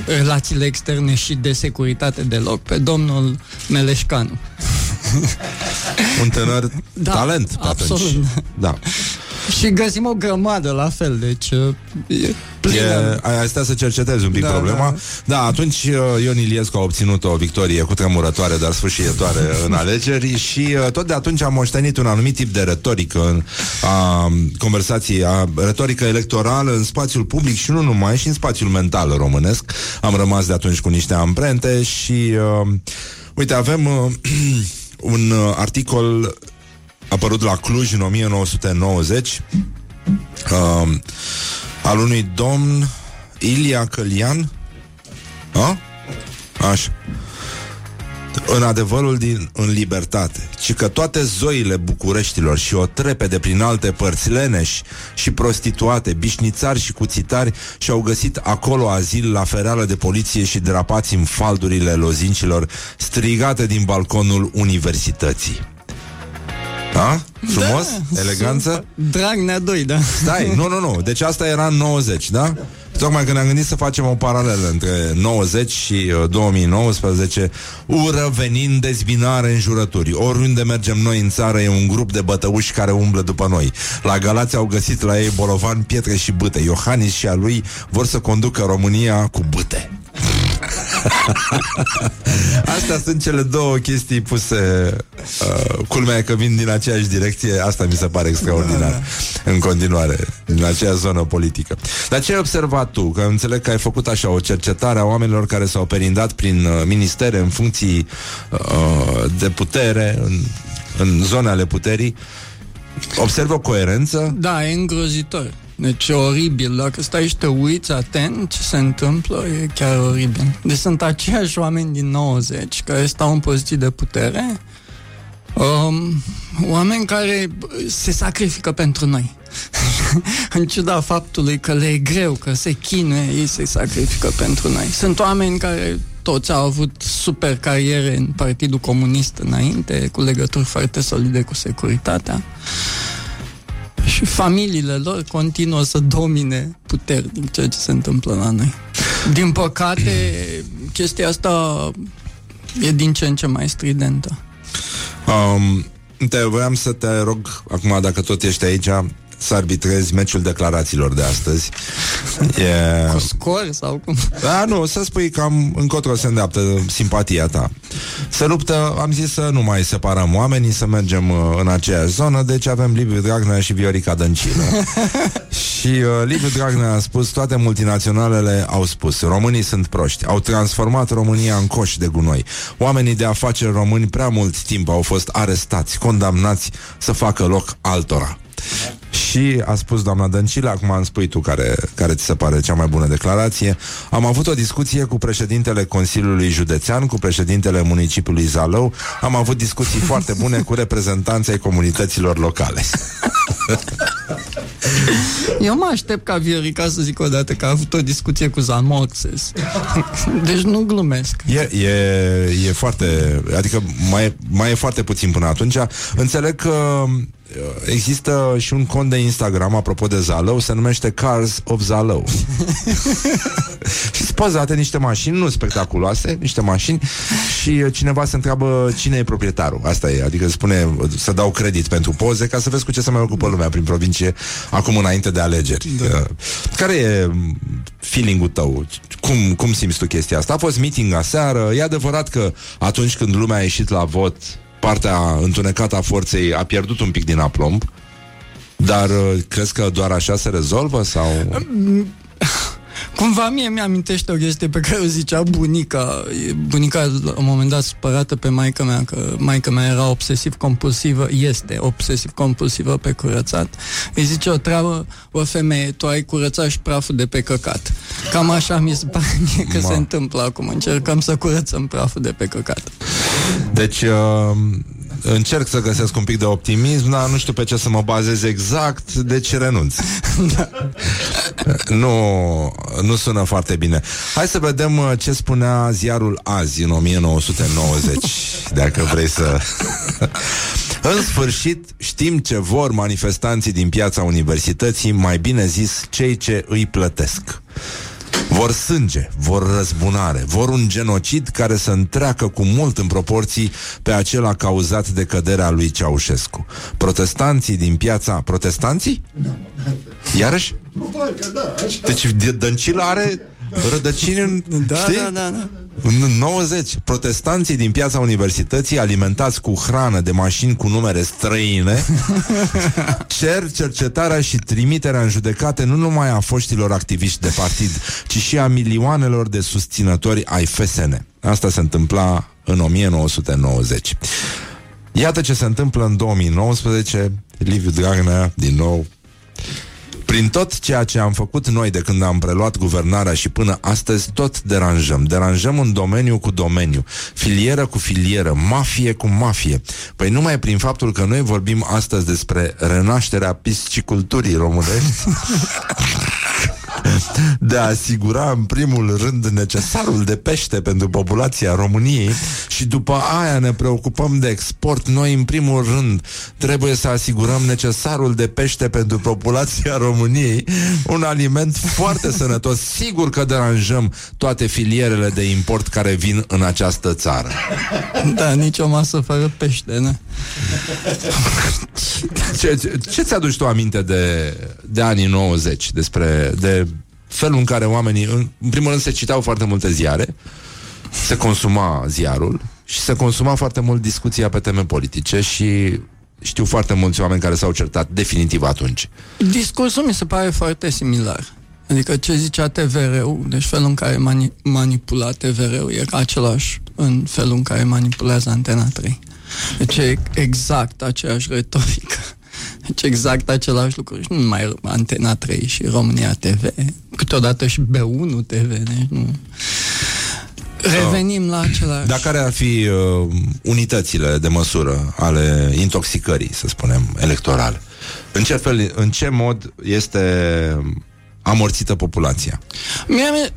Relațiile externe și de securitate deloc, pe domnul Meleșcanu. Un tânăr Da, talent pe atunci. absolut. Da. Și găsim o grămadă la fel, deci uh, e plină. E, ai stea să cercetezi un pic Da, problema. da. Da, atunci uh, Ion Iliescu a obținut o victorie cu tremurătoare, dar sfârșietoare în alegeri și uh, tot de atunci a moștenit un anumit tip de retorică în, a conversației, a retorică electorală în spațiul public și nu numai, și în spațiul mental românesc. Am rămas de atunci cu niște amprente și uh, uite, avem uh, un uh, articol apărut la Cluj în 1990 uh, al unui domn Ilia Călian a? Așa în adevărul din în libertate, ci că toate zoile Bucureștilor și o trepede prin alte părți leneși și prostituate, bișnițari și cuțitari și-au găsit acolo azil la fereală de poliție și drapați în faldurile lozincilor strigate din balconul universității. Da? Frumos? Da, Eleganță? super. Dragnea 2, da. Stai, nu, nu, nu. Deci asta era în 90, da? Tocmai când ne-am gândit să facem o paralelă între 90 și uh, 2019, ură venind dezbinare în jurături. Oriunde mergem noi în țară e un grup de bătăuși care umblă după noi. La Galați au găsit la ei bolovan, pietre și bâte. Iohannis și a lui vor să conducă România cu bâte. Astea sunt cele două chestii puse uh, Culmea e că vin din aceeași direcție Asta mi se pare extraordinar În continuare, din aceea zonă politică Dar ce ai observat tu? Că înțeleg că ai făcut așa o cercetare A oamenilor care s-au perindat prin uh, ministere În funcții uh, de putere în, în zone ale puterii Observi o coerență? Da, e îngrozitor. Deci e oribil. Dacă stai și te uiți atent ce se întâmplă, e chiar oribil. Deci sunt aceiași oameni din 90 care stau în poziții de putere, um, oameni care se sacrifică pentru noi. în ciuda faptului că le e greu, că se chinuie, ei se sacrifică pentru noi. Sunt oameni care toți au avut super cariere în Partidul Comunist înainte, cu legături foarte solide cu securitatea și familiile lor continuă să domine puternic ceea ce se întâmplă la noi. Din păcate, chestia asta e din ce în ce mai stridentă. Um, te voiam să te rog acum, dacă tot ești aici, să arbitrezi meciul declarațiilor de astăzi. E... Cu scor sau cum? Da, nu, să spui cam încotro se îndreaptă simpatia ta. Se luptă, am zis să nu mai separăm oamenii, să mergem uh, în aceeași zonă, deci avem Liviu Dragnea și Viorica Dăncilă. și uh, Liviu Dragnea a spus, toate multinaționalele au spus, românii sunt proști, au transformat România în coș de gunoi. Oamenii de afaceri români prea mult timp au fost arestați, condamnați să facă loc altora. Și a spus doamna Dăncilă, acum îmi spui tu care, care ți se pare cea mai bună declarație. Am avut o discuție cu președintele Consiliului Județean, cu președintele municipiului Zalău. Am avut discuții foarte bune cu reprezentanții ai comunităților locale. Eu mă aștept ca Viorica să zic odată că a avut o discuție cu Zamoxes. Deci nu glumesc. E, e, e foarte... Adică mai, mai e foarte puțin până atunci. Înțeleg că uh, există și un cont de Instagram, apropo de Zalău, se numește Cars of Zalău. și sunt pozate niște mașini, nu spectaculoase, niște mașini și uh, cineva se întreabă cine e proprietarul. Asta e, adică spune să dau credit pentru poze ca să vezi cu ce se mai ocupă lumea prin provincie acum înainte de alegeri. Da. Care e feeling-ul tău? Cum, cum simți tu chestia asta? A fost meeting aseară, e adevărat că atunci când lumea a ieșit la vot partea întunecată a forței a pierdut un pic din aplomb, dar uh, crezi că doar așa se rezolvă sau... Cumva mie mi-amintește o chestie pe care o zicea bunica. Bunica, la un moment dat, supărată pe maica mea, că maica mea era obsesiv-compulsivă, este obsesiv-compulsivă pe curățat. Îi zice o treabă, o femeie, tu ai curățat și praful de pe căcat. Cam așa mi se pare mie că Ma. se întâmplă acum. Încercăm să curățăm praful de pe căcat. Deci uh, încerc să găsesc un pic de optimism, dar nu știu pe ce să mă bazez exact, deci renunț. nu, nu sună foarte bine. Hai să vedem uh, ce spunea ziarul azi, în 1990, dacă vrei să... în sfârșit, știm ce vor manifestanții din piața universității, mai bine zis, cei ce îi plătesc. Vor sânge, vor răzbunare, vor un genocid care să întreacă cu mult în proporții pe acela cauzat de căderea lui Ceaușescu. Protestanții din piața... Protestanții? Iarăși? Deci D- Dăncilă are rădăcini în... Da, știi? da, da, da. În 90, protestanții din piața universității, alimentați cu hrană de mașini cu numere străine, cer cercetarea și trimiterea în judecate nu numai a foștilor activiști de partid, ci și a milioanelor de susținători ai FSN. Asta se întâmpla în 1990. Iată ce se întâmplă în 2019. Liviu Dragnea, din nou, Prin tot ceea ce am făcut noi de când am preluat guvernarea și până astăzi, tot deranjăm. Deranjăm un domeniu cu domeniu, filieră cu filieră, mafie cu mafie. Păi numai prin faptul că noi vorbim astăzi despre renașterea pisciculturii românești, de a asigura în primul rând necesarul de pește pentru populația României și după aia ne preocupăm de export. Noi în primul rând trebuie să asigurăm necesarul de pește pentru populația României, un aliment foarte sănătos. Sigur că deranjăm toate filierele de import care vin în această țară. Da, nicio masă fără pește, ne? Ce, ce, ce ți-aduci tu aminte de, de anii 90 despre de felul în care oamenii, în, în primul rând, se citau foarte multe ziare, se consuma ziarul și se consuma foarte mult discuția pe teme politice și știu foarte mulți oameni care s-au certat definitiv atunci. Discursul mi se pare foarte similar. Adică ce zicea TVR-ul, deci felul în care mani- manipula TVR-ul e același în felul în care manipulează Antena 3. Deci e exact aceeași retorică. Deci exact același lucru. Și nu numai Antena 3 și România TV, câteodată și B1 TV, deci nu... Revenim la același... Dar care ar fi uh, unitățile de măsură ale intoxicării, să spunem, electorale? În ce, fel, în ce mod este amorțită populația? Mie,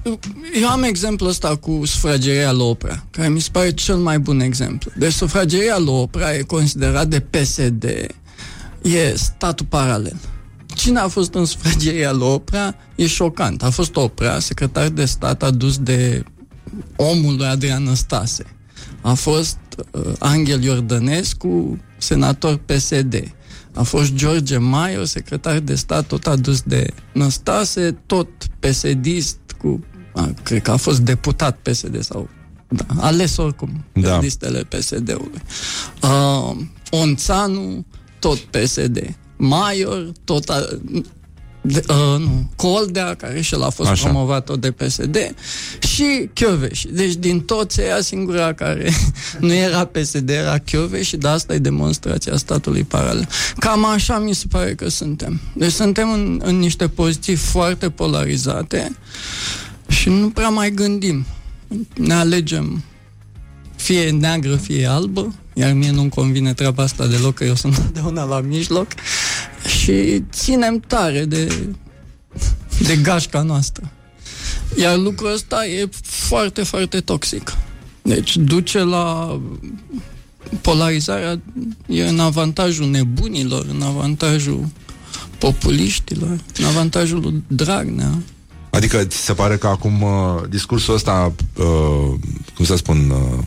eu am exemplul ăsta cu sufrageria lui Oprea, care mi se pare cel mai bun exemplu. Deci sufrageria lui Oprea e considerat de PSD, e statul paralel. Cine a fost în sufrageria lui Oprea e șocant. A fost Oprea, secretar de stat adus de omul lui Adrian Năstase. A fost uh, Angel Iordănescu, senator PSD. A fost George Maior, secretar de stat, tot adus de Năstase, tot PSD-ist, cu, a, cred că a fost deputat PSD sau da, ales oricum Da. da. listele PSD-ului. Uh, Onțanu, tot PSD. Maior, tot a, de, uh, nu, Coldea, care și el a fost Așa. Așa. promovat tot de PSD, și Chioveși. Deci din toți ea singura care nu era PSD era Chioveși și de asta e demonstrația statului paralel. Cam așa mi se pare că suntem. Deci suntem în, în niște poziții foarte polarizate și nu prea mai gândim. Ne alegem fie neagră, fie albă, iar mie nu-mi convine treaba asta deloc, că eu sunt întotdeauna la mijloc și ținem tare de, de gașca noastră. Iar lucrul ăsta e foarte, foarte toxic. Deci duce la polarizarea, e în avantajul nebunilor, în avantajul populiștilor, în avantajul lui Dragnea. Adică ți se pare că acum uh, discursul ăsta, uh, cum să spun, uh,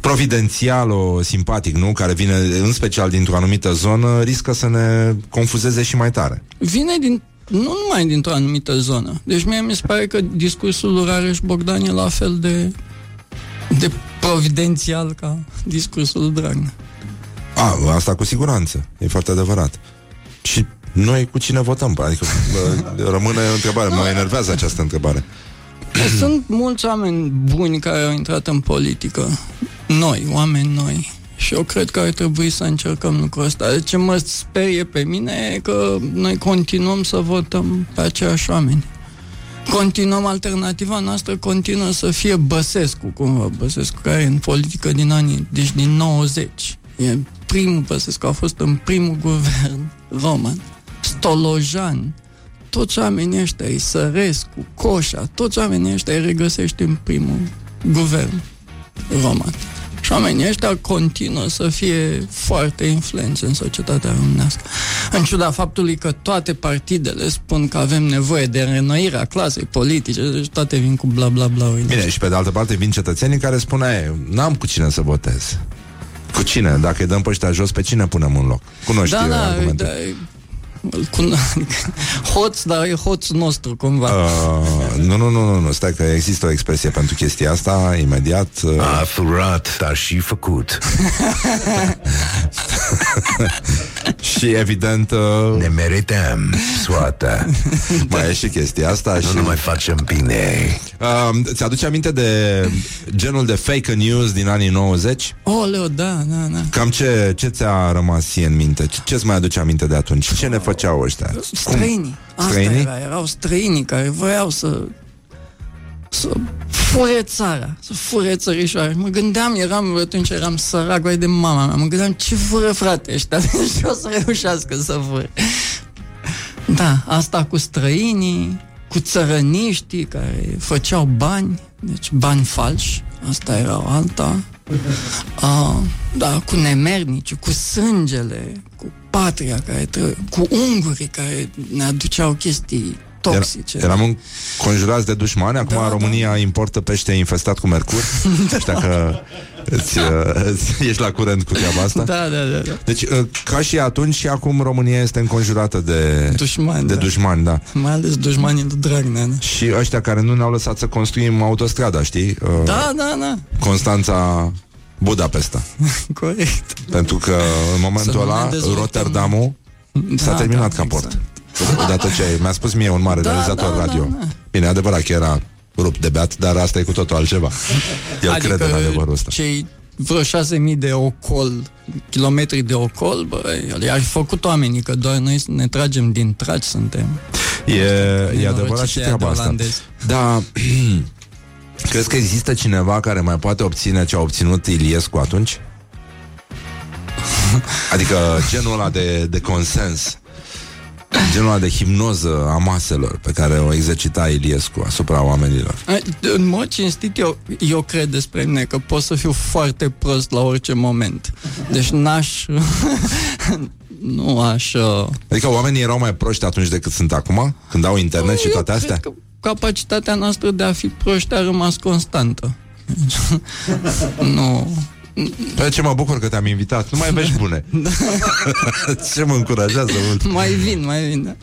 providențial, o simpatic, nu? Care vine în special dintr-o anumită zonă, riscă să ne confuzeze și mai tare. Vine din nu numai dintr-o anumită zonă. Deci mie mi se pare că discursul lui Rareș Bogdan e la fel de de providențial ca discursul lui Dragnea. A, asta cu siguranță. E foarte adevărat. Și noi cu cine votăm? Adică bă, rămâne o întrebare. Mă enervează această întrebare. Sunt mulți oameni buni care au intrat în politică. Noi, oameni noi. Și eu cred că ar trebui să încercăm lucrul ăsta. Ce mă sperie pe mine e că noi continuăm să votăm pe aceiași oameni. Continuăm, alternativa noastră continuă să fie Băsescu, cumva, Băsescu, care e în politică din anii, deci din 90. E primul Băsescu, a fost în primul guvern roman. Stolojan, toți oamenii ăștia, Isărescu, Coșa, toți oamenii ăștia îi regăsești în primul guvern roman. Și oamenii ăștia continuă să fie foarte influenți în societatea românească. În ciuda faptului că toate partidele spun că avem nevoie de renoirea clasei politice, deci toate vin cu bla bla bla. Bine, și pe de altă parte vin cetățenii care spun "Ei, n-am cu cine să votez. Cu cine? Dacă îi dăm pe ăștia jos, pe cine punem un loc? Cunoști Da, da, argumentul. da, îl cun... hoț, dar e hoțul nostru, cumva. Uh, nu, nu, nu, nu, nu, stai că există o expresie pentru chestia asta, imediat. Uh, A furat, dar și făcut. Și evident uh, Ne merităm soata. mai e și chestia asta Nu și ne mai facem bine. uh, ți-aduce aminte de genul de fake news din anii 90? Oh, Leo, da, da, da. Cam ce, ce ți-a rămas ție în minte? Ce- Ce-ți mai aduce aminte de atunci? Ce ne făceau ăștia? Străinii. Asta Străinii? era, erau străinii care voiau să să fure țara, să fure țărișoare. Mă gândeam, eram, atunci eram sărac, vai de mama mea, mă gândeam ce fură frate ăștia, și o să reușească să fure. Da, asta cu străinii, cu țărăniștii care făceau bani, deci bani falși, asta era alta. Uh, da, cu nemernici, cu sângele, cu patria care tră... cu ungurii care ne aduceau chestii toxice. Era, eram conjurați de dușmani Acum Da, România importă pește infestat cu mercur Și dacă îți, uh, îți, ești la curent cu treaba asta Da, da, da, da. Deci, uh, ca și atunci și acum România este înconjurată de Dușmani, de da. dușmani, da. Mai ales dușmanii lui Dragnea. Da, Și ăștia care nu ne-au lăsat să construim autostrada, știi? Uh, da, da, da. Constanța Budapesta. corect. Pentru că în momentul Să nu ne ăla dezvoltăm. Rotterdamul s-a Da, terminat da, ca exact. port. Odată ce mi-a spus mie un mare Da, realizator da, radio. da, da. Bine, adevărat că era rupt de beat, dar asta e cu totul altceva. El adică crede în adevărul ăsta. cei vreo 6.000 de ocol, kilometri de ocol, bă, i-ar fi făcut oamenii, că doar noi ne tragem din tragi suntem. E, e Nenorociți adevărat și aia treaba de asta. olandezi. Da, crezi că există cineva care mai poate obține ce a obținut Iliescu atunci? Adică genul ăla de, de consens Genul ăla de hipnoză a maselor Pe care o exercita Iliescu asupra oamenilor Ai, În mod cinstit, eu, eu cred despre mine că pot să fiu foarte prost la orice moment. Deci n-aș... nu aș... uh, Adică oamenii erau mai proști atunci decât sunt acum Când au internet și eu toate cred astea Că capacitatea noastră de a fi proști a rămas constantă. nu... Pe ce mă bucur că te-am invitat Nu mai vești bune Ce mă încurajează mult Mai vin, mai vin. Da.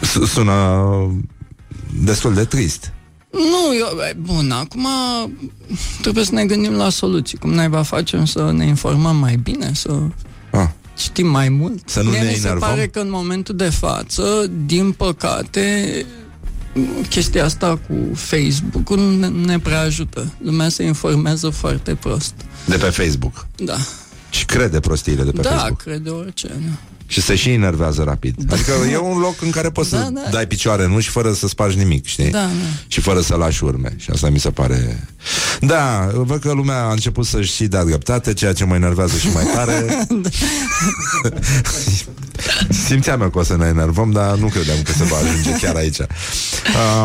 S- Sună destul de trist Nu, eu, e, bun, acum trebuie să ne gândim la soluții. Cum naiba facem să ne informăm mai bine, să ah. știm mai mult. Să nu Mie ne mi se enervăm? pare că în momentul de față, din păcate, chestia asta cu Facebook-ul ne, ne prea ajută. Lumea se informează foarte prost. De pe Facebook Da. Și crede prostiile de pe da, Facebook crede orice. Da. Și se și enervează rapid Adică e un loc în care poți Da, să da. dai picioare nu și fără să spargi nimic, știi? Da, da. Și fără să lași urme Și asta mi se pare... Da, văd că lumea a început să-și și dea dreptate Ceea ce mă enervează și mai tare Simțeam eu că o să ne enervăm Dar nu credeam că se va ajunge chiar aici.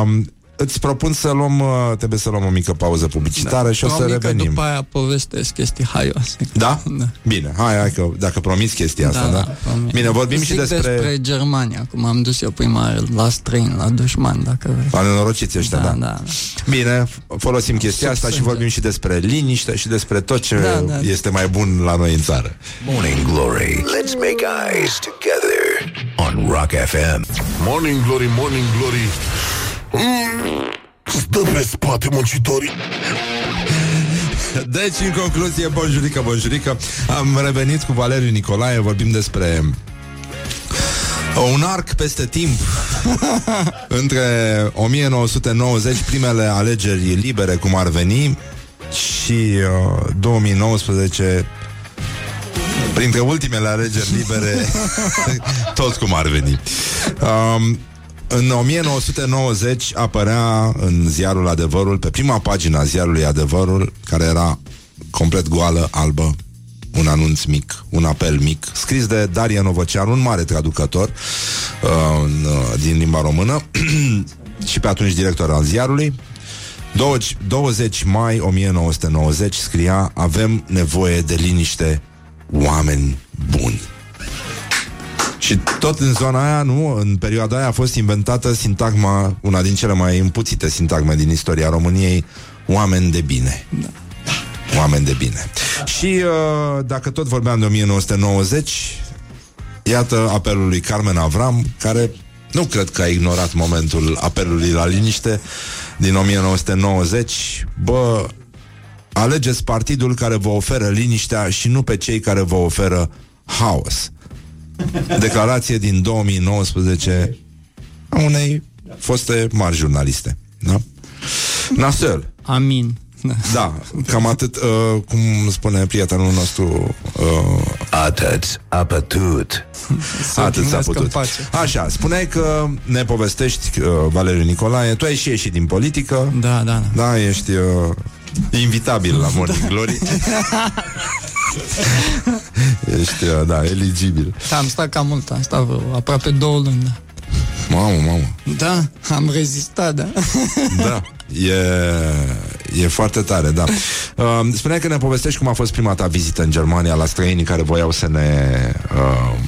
Um, Îți propun să luăm uh, Trebuie să luăm o mică pauză publicitară Și o să Promit că revenim după aia povestesc chestii haioase. Da? Da. Bine, hai, hai că dacă promiți chestia asta, da? promit. Bine, vorbim Zic și despre... despre Germania, cum am dus eu prima oară la străin, la dușman, dacă vrei. La nenorociți ăștia, da, Da, da. da. Bine, f- folosim chestia asta și Subsânge. vorbim și despre liniște și despre tot ce Da, da. este mai bun la noi în țară. Morning Glory. Let's make eyes together on Rock FM. Morning Glory, Morning Glory mm, Stă pe spate muncitorii Deci, în concluzie, bonjurică, bonjurică, am revenit cu Valeriu Nicolae, vorbim despre un arc peste timp între 1990, primele alegeri libere, cum ar veni, și uh, 2019, printre ultimele alegeri libere, tot cum ar veni. Um, în 1990 apărea în ziarul Adevărul, pe prima pagina a ziarului Adevărul, care era complet goală, albă, un anunț mic, un apel mic, scris de Daria Novăceanu, un mare traducător uh, în, uh, din limba română și pe atunci director al ziarului. 20, 20 mai 1990 scria Avem nevoie de liniște, oameni buni. Și tot în zona aia, nu, în perioada aia a fost inventată sintagma, una din cele mai împuțite sintagme din istoria României, oameni de bine. Da. Oameni de bine. Și uh, dacă tot vorbeam de 1990, iată apelul lui Carmen Avram, care nu cred că a ignorat momentul apelului la liniște din 1990. Bă, alegeți partidul care vă oferă liniștea și nu pe cei care vă oferă haos. Declarație din 2019 a unei foste mari jurnaliste. Da? Nasel. Amin. Da, cam atât, uh, cum spune prietenul nostru. Uh, Atât a pătut. atât s-a primească putut. în pace. Așa, spuneai că ne povestești, uh, Valeriu Nicolae, tu ai și ieșit din politică. Da, da, da. Da, ești uh, invitabil la Morning Glory. ești, uh, da, eligibil. Da, am stat cam mult, am stat vreo aproape două luni. Da, Mamă, mamă. da am rezistat, da. Da, e, e foarte tare, da. Uh, spuneai că ne povestești cum a fost prima ta vizită în Germania la străinii care voiau să ne... Uh,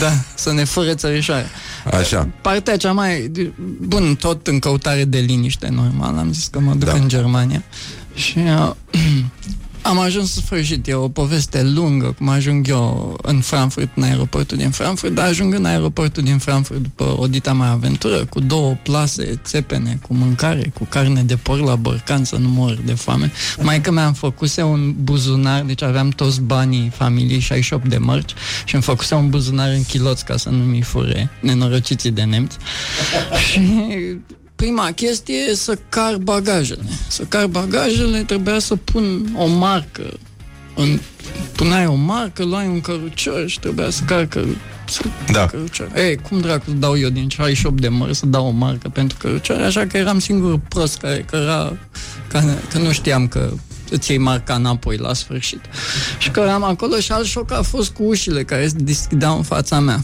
da, să ne fure țărișoare. așa. Partea cea mai... Bun, tot în căutare de liniște, normal, am zis că mă duc Da. da. în Germania. Și uh, am ajuns în sfârșit, e o poveste lungă, cum ajung eu în Frankfurt, în aeroportul din Frankfurt, dar ajung în aeroportul din Frankfurt după o dita mai aventură, cu două plase țepene, cu mâncare, cu carne de porc la borcan, să nu mor de foame. Mai că mi-am făcuse un buzunar, deci aveam toți banii familiei, 68 de mărci, și îmi făcuse un buzunar în chiloți ca să nu mi fure nenorociții de nemți. și prima chestie e să car bagajele. Să car bagajele trebuia să pun o marcă. În, puneai o marcă, luai un cărucior și trebuia să car căru, să Da. cărucior. Ei, cum dracu dau eu din 68 de mări să dau o marcă pentru cărucior? Așa că eram singurul prost care căra, că, că nu știam că îți iei marca înapoi la sfârșit. Și căram acolo și alt șoc a fost cu ușile care se deschideau în fața mea.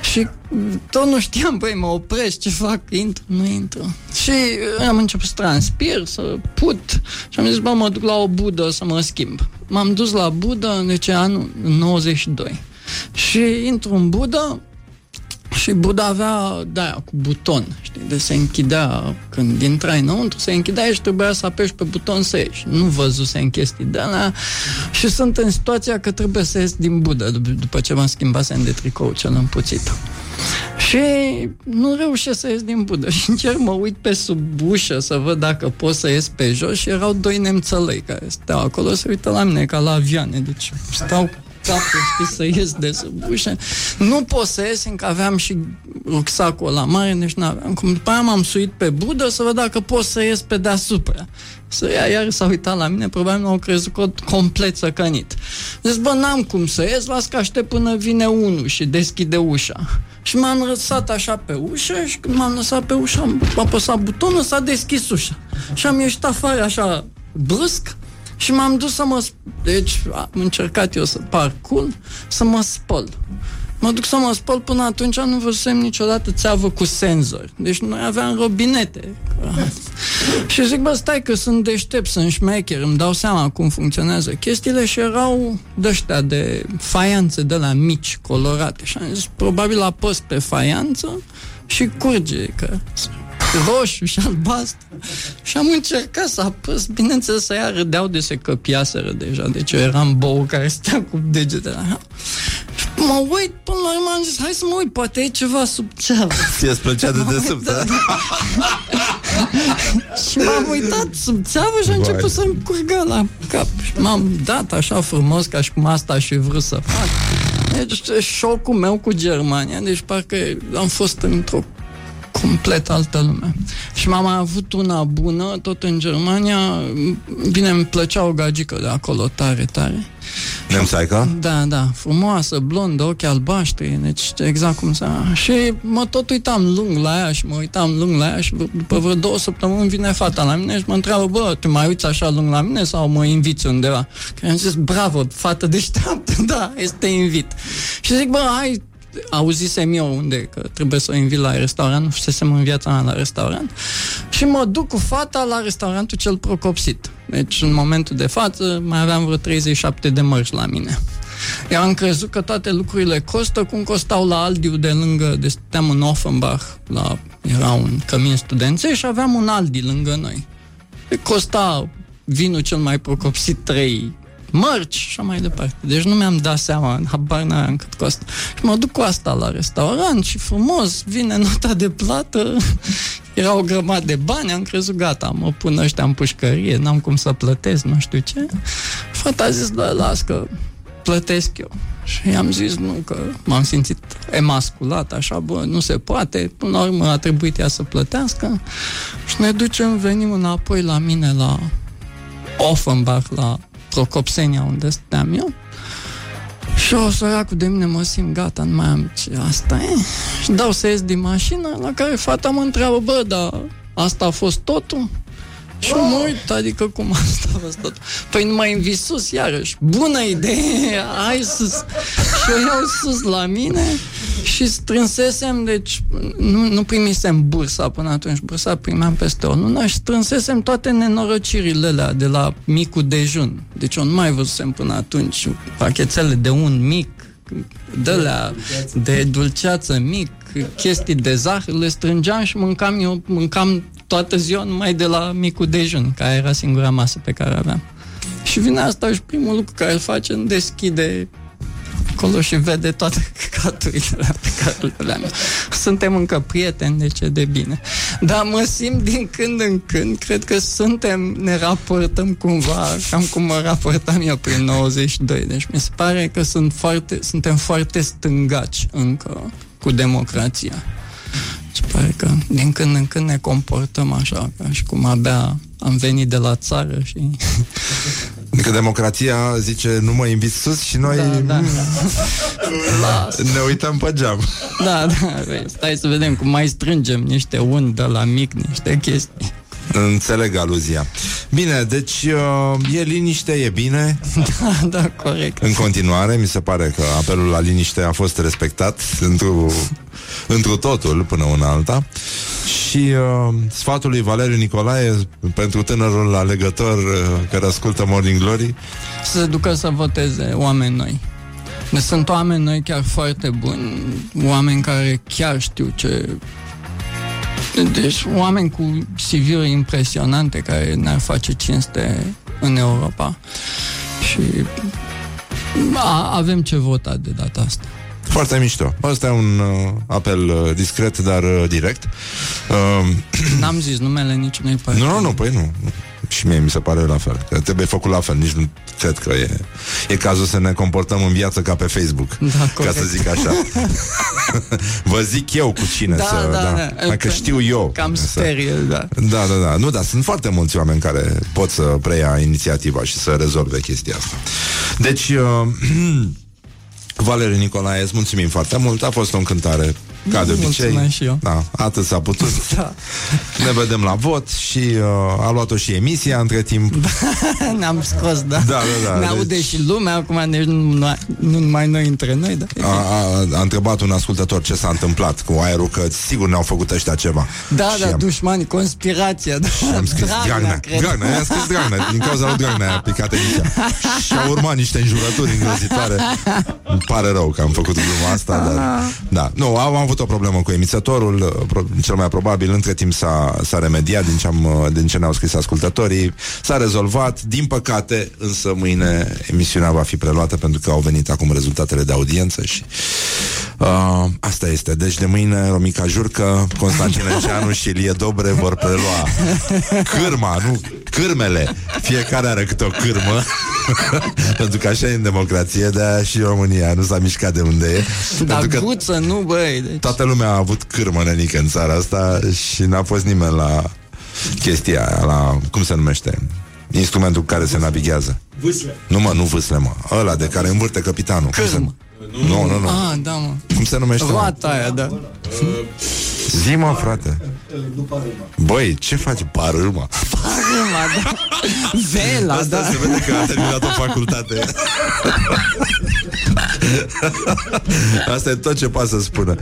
Și tot nu știam, băi, mă opresc, ce fac, intru, nu intru. Și am început să transpir, să put și am zis, bă, mă duc la o budă să mă schimb. M-am dus la budă, deci anul 92. Și intru în budă, și Buda avea de aia cu buton, știi, de se închidea când intrai înăuntru, se închidea și trebuia să apeși pe buton să ieși. Nu văzusem chestii de alea și sunt în situația că trebuie să ies din Buda dup- după ce m-am schimbat de tricou cel împuțit. Și nu reușesc să ies din budă și încerc mă uit pe sub ușă să văd dacă pot să ies pe jos și erau doi nemțălăi care stau acolo, se uită la mine ca la avioane, deci stau capul, știi, să ies de sub ușă. Nu pot să ies, încă aveam și rucsacul la mare, deci n-aveam cum. După aia m-am suit pe budă să văd dacă pot să ies pe deasupra. Să ia, iar s-a uitat la mine, probabil m-au crezut că complet săcănit. Deci, bă, n-am cum să ies, las că aștept până vine unul și deschide ușa. Și m-am lăsat așa pe ușă și când m-am lăsat pe ușă, am apăsat butonul, s-a deschis ușa. Și am ieșit afară așa brusc și m-am dus să mă... sp- Deci am încercat eu să parcul, să mă spăl. Mă duc să mă spăl, până atunci nu văzusem niciodată țeavă cu senzor. Deci noi aveam robinete. și zic, bă, stai că sunt deștept, sunt șmecher, îmi dau seama cum funcționează chestiile și erau de de faianțe de la mici, colorate. Și am zis, probabil apăs pe faianță și curge, că roșu și albastru. Și am încercat să apăs, bineînțeles să ia râdeau de se căpiaseră deja, deci eu eram bou care stea cu degetele. Și mă uit, până la urmă am zis, hai să mă uit, poate e ceva sub ceavă. Ție-ți plăcea de desubt, da? Și m-am uitat sub țeavă și a început să-mi curgă la cap. Și m-am dat așa frumos ca și cum asta și vrut să fac. Deci șocul meu cu Germania, deci parcă am fost într-o complet altă lume. Și m-am mai avut una bună, tot în Germania. Bine, îmi plăcea o gagică de acolo, tare, tare. Nemțaica? Da, da, frumoasă, blondă, ochi albaștri, deci exact cum să... Și mă tot uitam lung la ea și mă uitam lung la ea și după vreo două săptămâni vine fata la mine și mă întreabă, bă, te mai uiți așa lung la mine sau mă inviți undeva? Că am zis, bravo, fată deșteaptă, da, este invit. Și zic, bă, hai, auzisem eu unde că trebuie să o invit la restaurant, nu fusesem în viața mea la restaurant și mă duc cu fata la restaurantul cel procopsit. Deci în momentul de față mai aveam vreo 37 de mărci la mine. Eu am crezut că toate lucrurile costă cum costau la Aldiu de lângă, de stăteam în Offenbach, la, era un cămin studențe și aveam un Aldi lângă noi. E costa vinul cel mai procopsit 3 mărci și așa mai departe. Deci nu mi-am dat seama, habar n-aveam cât costă. Și mă duc cu asta la restaurant și frumos, vine nota de plată, era o grămadă de bani, am crezut gata, mă pun ăștia în pușcărie, n-am cum să plătesc, nu știu ce. Fata a zis, da, las că plătesc eu. Și i-am zis nu, că m-am simțit emasculat, așa, bă, nu se poate. Până la urmă a trebuit ea să plătească. Și ne ducem, venim înapoi la mine la Offenbach, la Procopsenia, unde stăteam eu. Și o săracul de mine mă simt gata, nu mai am ce, asta e. Și dau să ies din mașină, la care fata mă întreabă, bă, dar asta a fost totul? Și mă uit, adică cum asta a fost tot. Păi nu mai învii sus, iarăși. Bună idee, hai sus. Și o iau sus la mine și strânsesem, deci nu, nu primisem bursa până atunci, bursa primeam peste o lună și strânsesem toate nenorocirile alea de la micul dejun. Deci eu nu mai văzusem până atunci pachetele de un mic, de la de dulceață mic, chestii de zahăr, le strângeam și mâncam eu, mâncam toată ziua numai de la micul dejun, care era singura masă pe care aveam. Și vine asta și primul lucru care îl face, îmi deschide acolo și vede toate căcaturile alea pe care le am. Suntem încă prieteni, deci e de bine. Dar mă simt din când în când, cred că suntem, ne raportăm cumva, cam cum mă raportam eu prin 92. Deci mi se pare că sunt foarte, suntem foarte stângaci încă cu democrația. Se pare că din când în când ne comportăm așa, ca și cum abia am venit de la țară și... Adică democrația zice nu mă invit sus și noi Da, da. ne uităm pe geam. Da, da, vezi, stai să vedem cum mai strângem niște uni de la mic, niște chestii. Înțeleg aluzia. Bine, deci uh, e liniște, e bine. Da, da, corect. În continuare, mi se pare că apelul la liniște a fost respectat întru, întru totul până una alta. Și uh, sfatul lui Valeriu Nicolae pentru tânărul alegător uh, care ascultă Morning Glory Să se ducă să voteze oameni noi. Deci sunt oameni noi chiar foarte buni, oameni care chiar știu ce... Deci oameni cu CV impresionante care ne-ar face cinste în Europa. Și a, avem ce vota de data asta. Foarte mișto. Asta e un uh, apel uh, discret, dar uh, direct. Uh, N-am zis numele niciunui partid. nu, nu, nu, păi nu. Și mie mi se pare la fel. Că trebuie făcut la fel. Nici nu cred că e, e cazul să ne comportăm în viață ca pe Facebook. Da, ca corect. să zic așa. Vă zic eu cu cine Da, să... da, da. Mai că știu eu. Cam Să- sperie, da. Da, da, da. Nu, dar sunt foarte mulți oameni care pot să preia inițiativa și să rezolve chestia asta. Deci, uh, Valeriu Nicolae, îți mulțumim foarte mult. A fost o încântare, ca de obicei. Mulțumesc și eu. Da, atât s-a putut. Da. Ne vedem la vot și uh, a luat-o și emisia între timp. Ne-am scos, da. Da, da, da, Ne deci- aude și lumea, acum deci nu, nu, nu numai noi între noi, da. A, a, a întrebat un ascultător ce s-a întâmplat cu aerul, că sigur ne-au făcut ăștia ceva. Da, și da, am, dușmani, conspirația, da. am scris Dragnea, cred. Dragnea, i-am scris Dragnea, din cauza lui Dragnea a picat emisia. Și au urmat niște înjurături îngrozitoare. Îmi pare rău că am făcut gluma asta, dar... Da, nu, am avut o problemă cu emițătorul, pro- cel mai probabil, între timp s-a, s-a remediat din ce, am, din ce ne-au scris ascultătorii, s-a rezolvat, din păcate, însă mâine emisiunea va fi preluată pentru că au venit acum rezultatele de audiență și uh, asta este. Deci de mâine Romica Jurcă, Constantin Enceanu și Ilie Dobre vor prelua cârma, nu cârmele. Fiecare are câte o cârmă. pentru că așa e în democrație, de și România nu s-a mișcat de unde e. Dar pentru că guță, nu, băi, deci... toată lumea a avut cârmă nenică în țara asta și n-a fost nimeni la chestia aia, la, cum se numește, instrumentul cu care se navighează. Vâsle. Nu mă, nu vâsle, mă. Ăla de care învârte capitanul. Cum se... Cârmă. Nu, nu, nu. Ah, da, mă. Cum se numește? mă? Roata aia, da. Zi, mă, frate. Băi, ce faci? Parâma. Râma, da. Vela, Asta da. se vede că a terminat o facultate. Asta e tot ce poate să spună.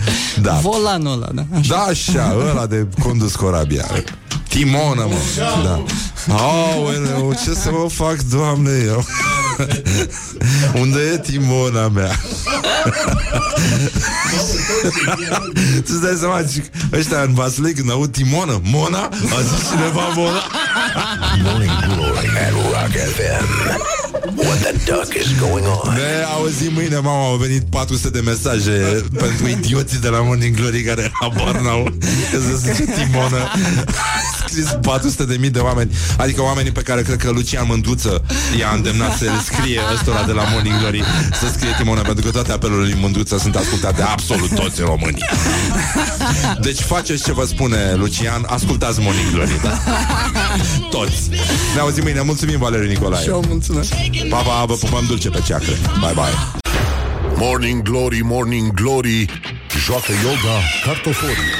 Da. Volanul ăla, da. Așa. Da, așa, ăla de condus corabia. Timonă, mă. Da. Aoleu, ce să mă fac, doamne, eu? Unde e timona mea? Tu-ți dai seama, zic, ăștia în Vaslui, când aud timonă, Mona? A zis cineva Mona? Morning Glory at Rock FM. What the duck is going on. Ne auzim mâine, mama, au venit 400 de mesaje pentru idioții de la Morning Glory care habar n-au că se zice Timonă. Scris 400 de mii de oameni, adică oamenii pe care cred că Lucian Mânduță i-a îndemnat să le scrie ăstora de la Morning Glory să scrie Timonă, pentru că toate apelurile lui Mânduță sunt ascultate de absolut toți în România. Deci faceți ce vă spune Lucian, ascultați Morning Glory, da? Toți. Ne auzim mâine, mulțumim Valeriu Nicolae. Și eu mulțumesc. Pa, pa, vă pupăm dulce pe ceacră. Bye, bye. Morning Glory, Morning Glory Joacă yoga cartoforii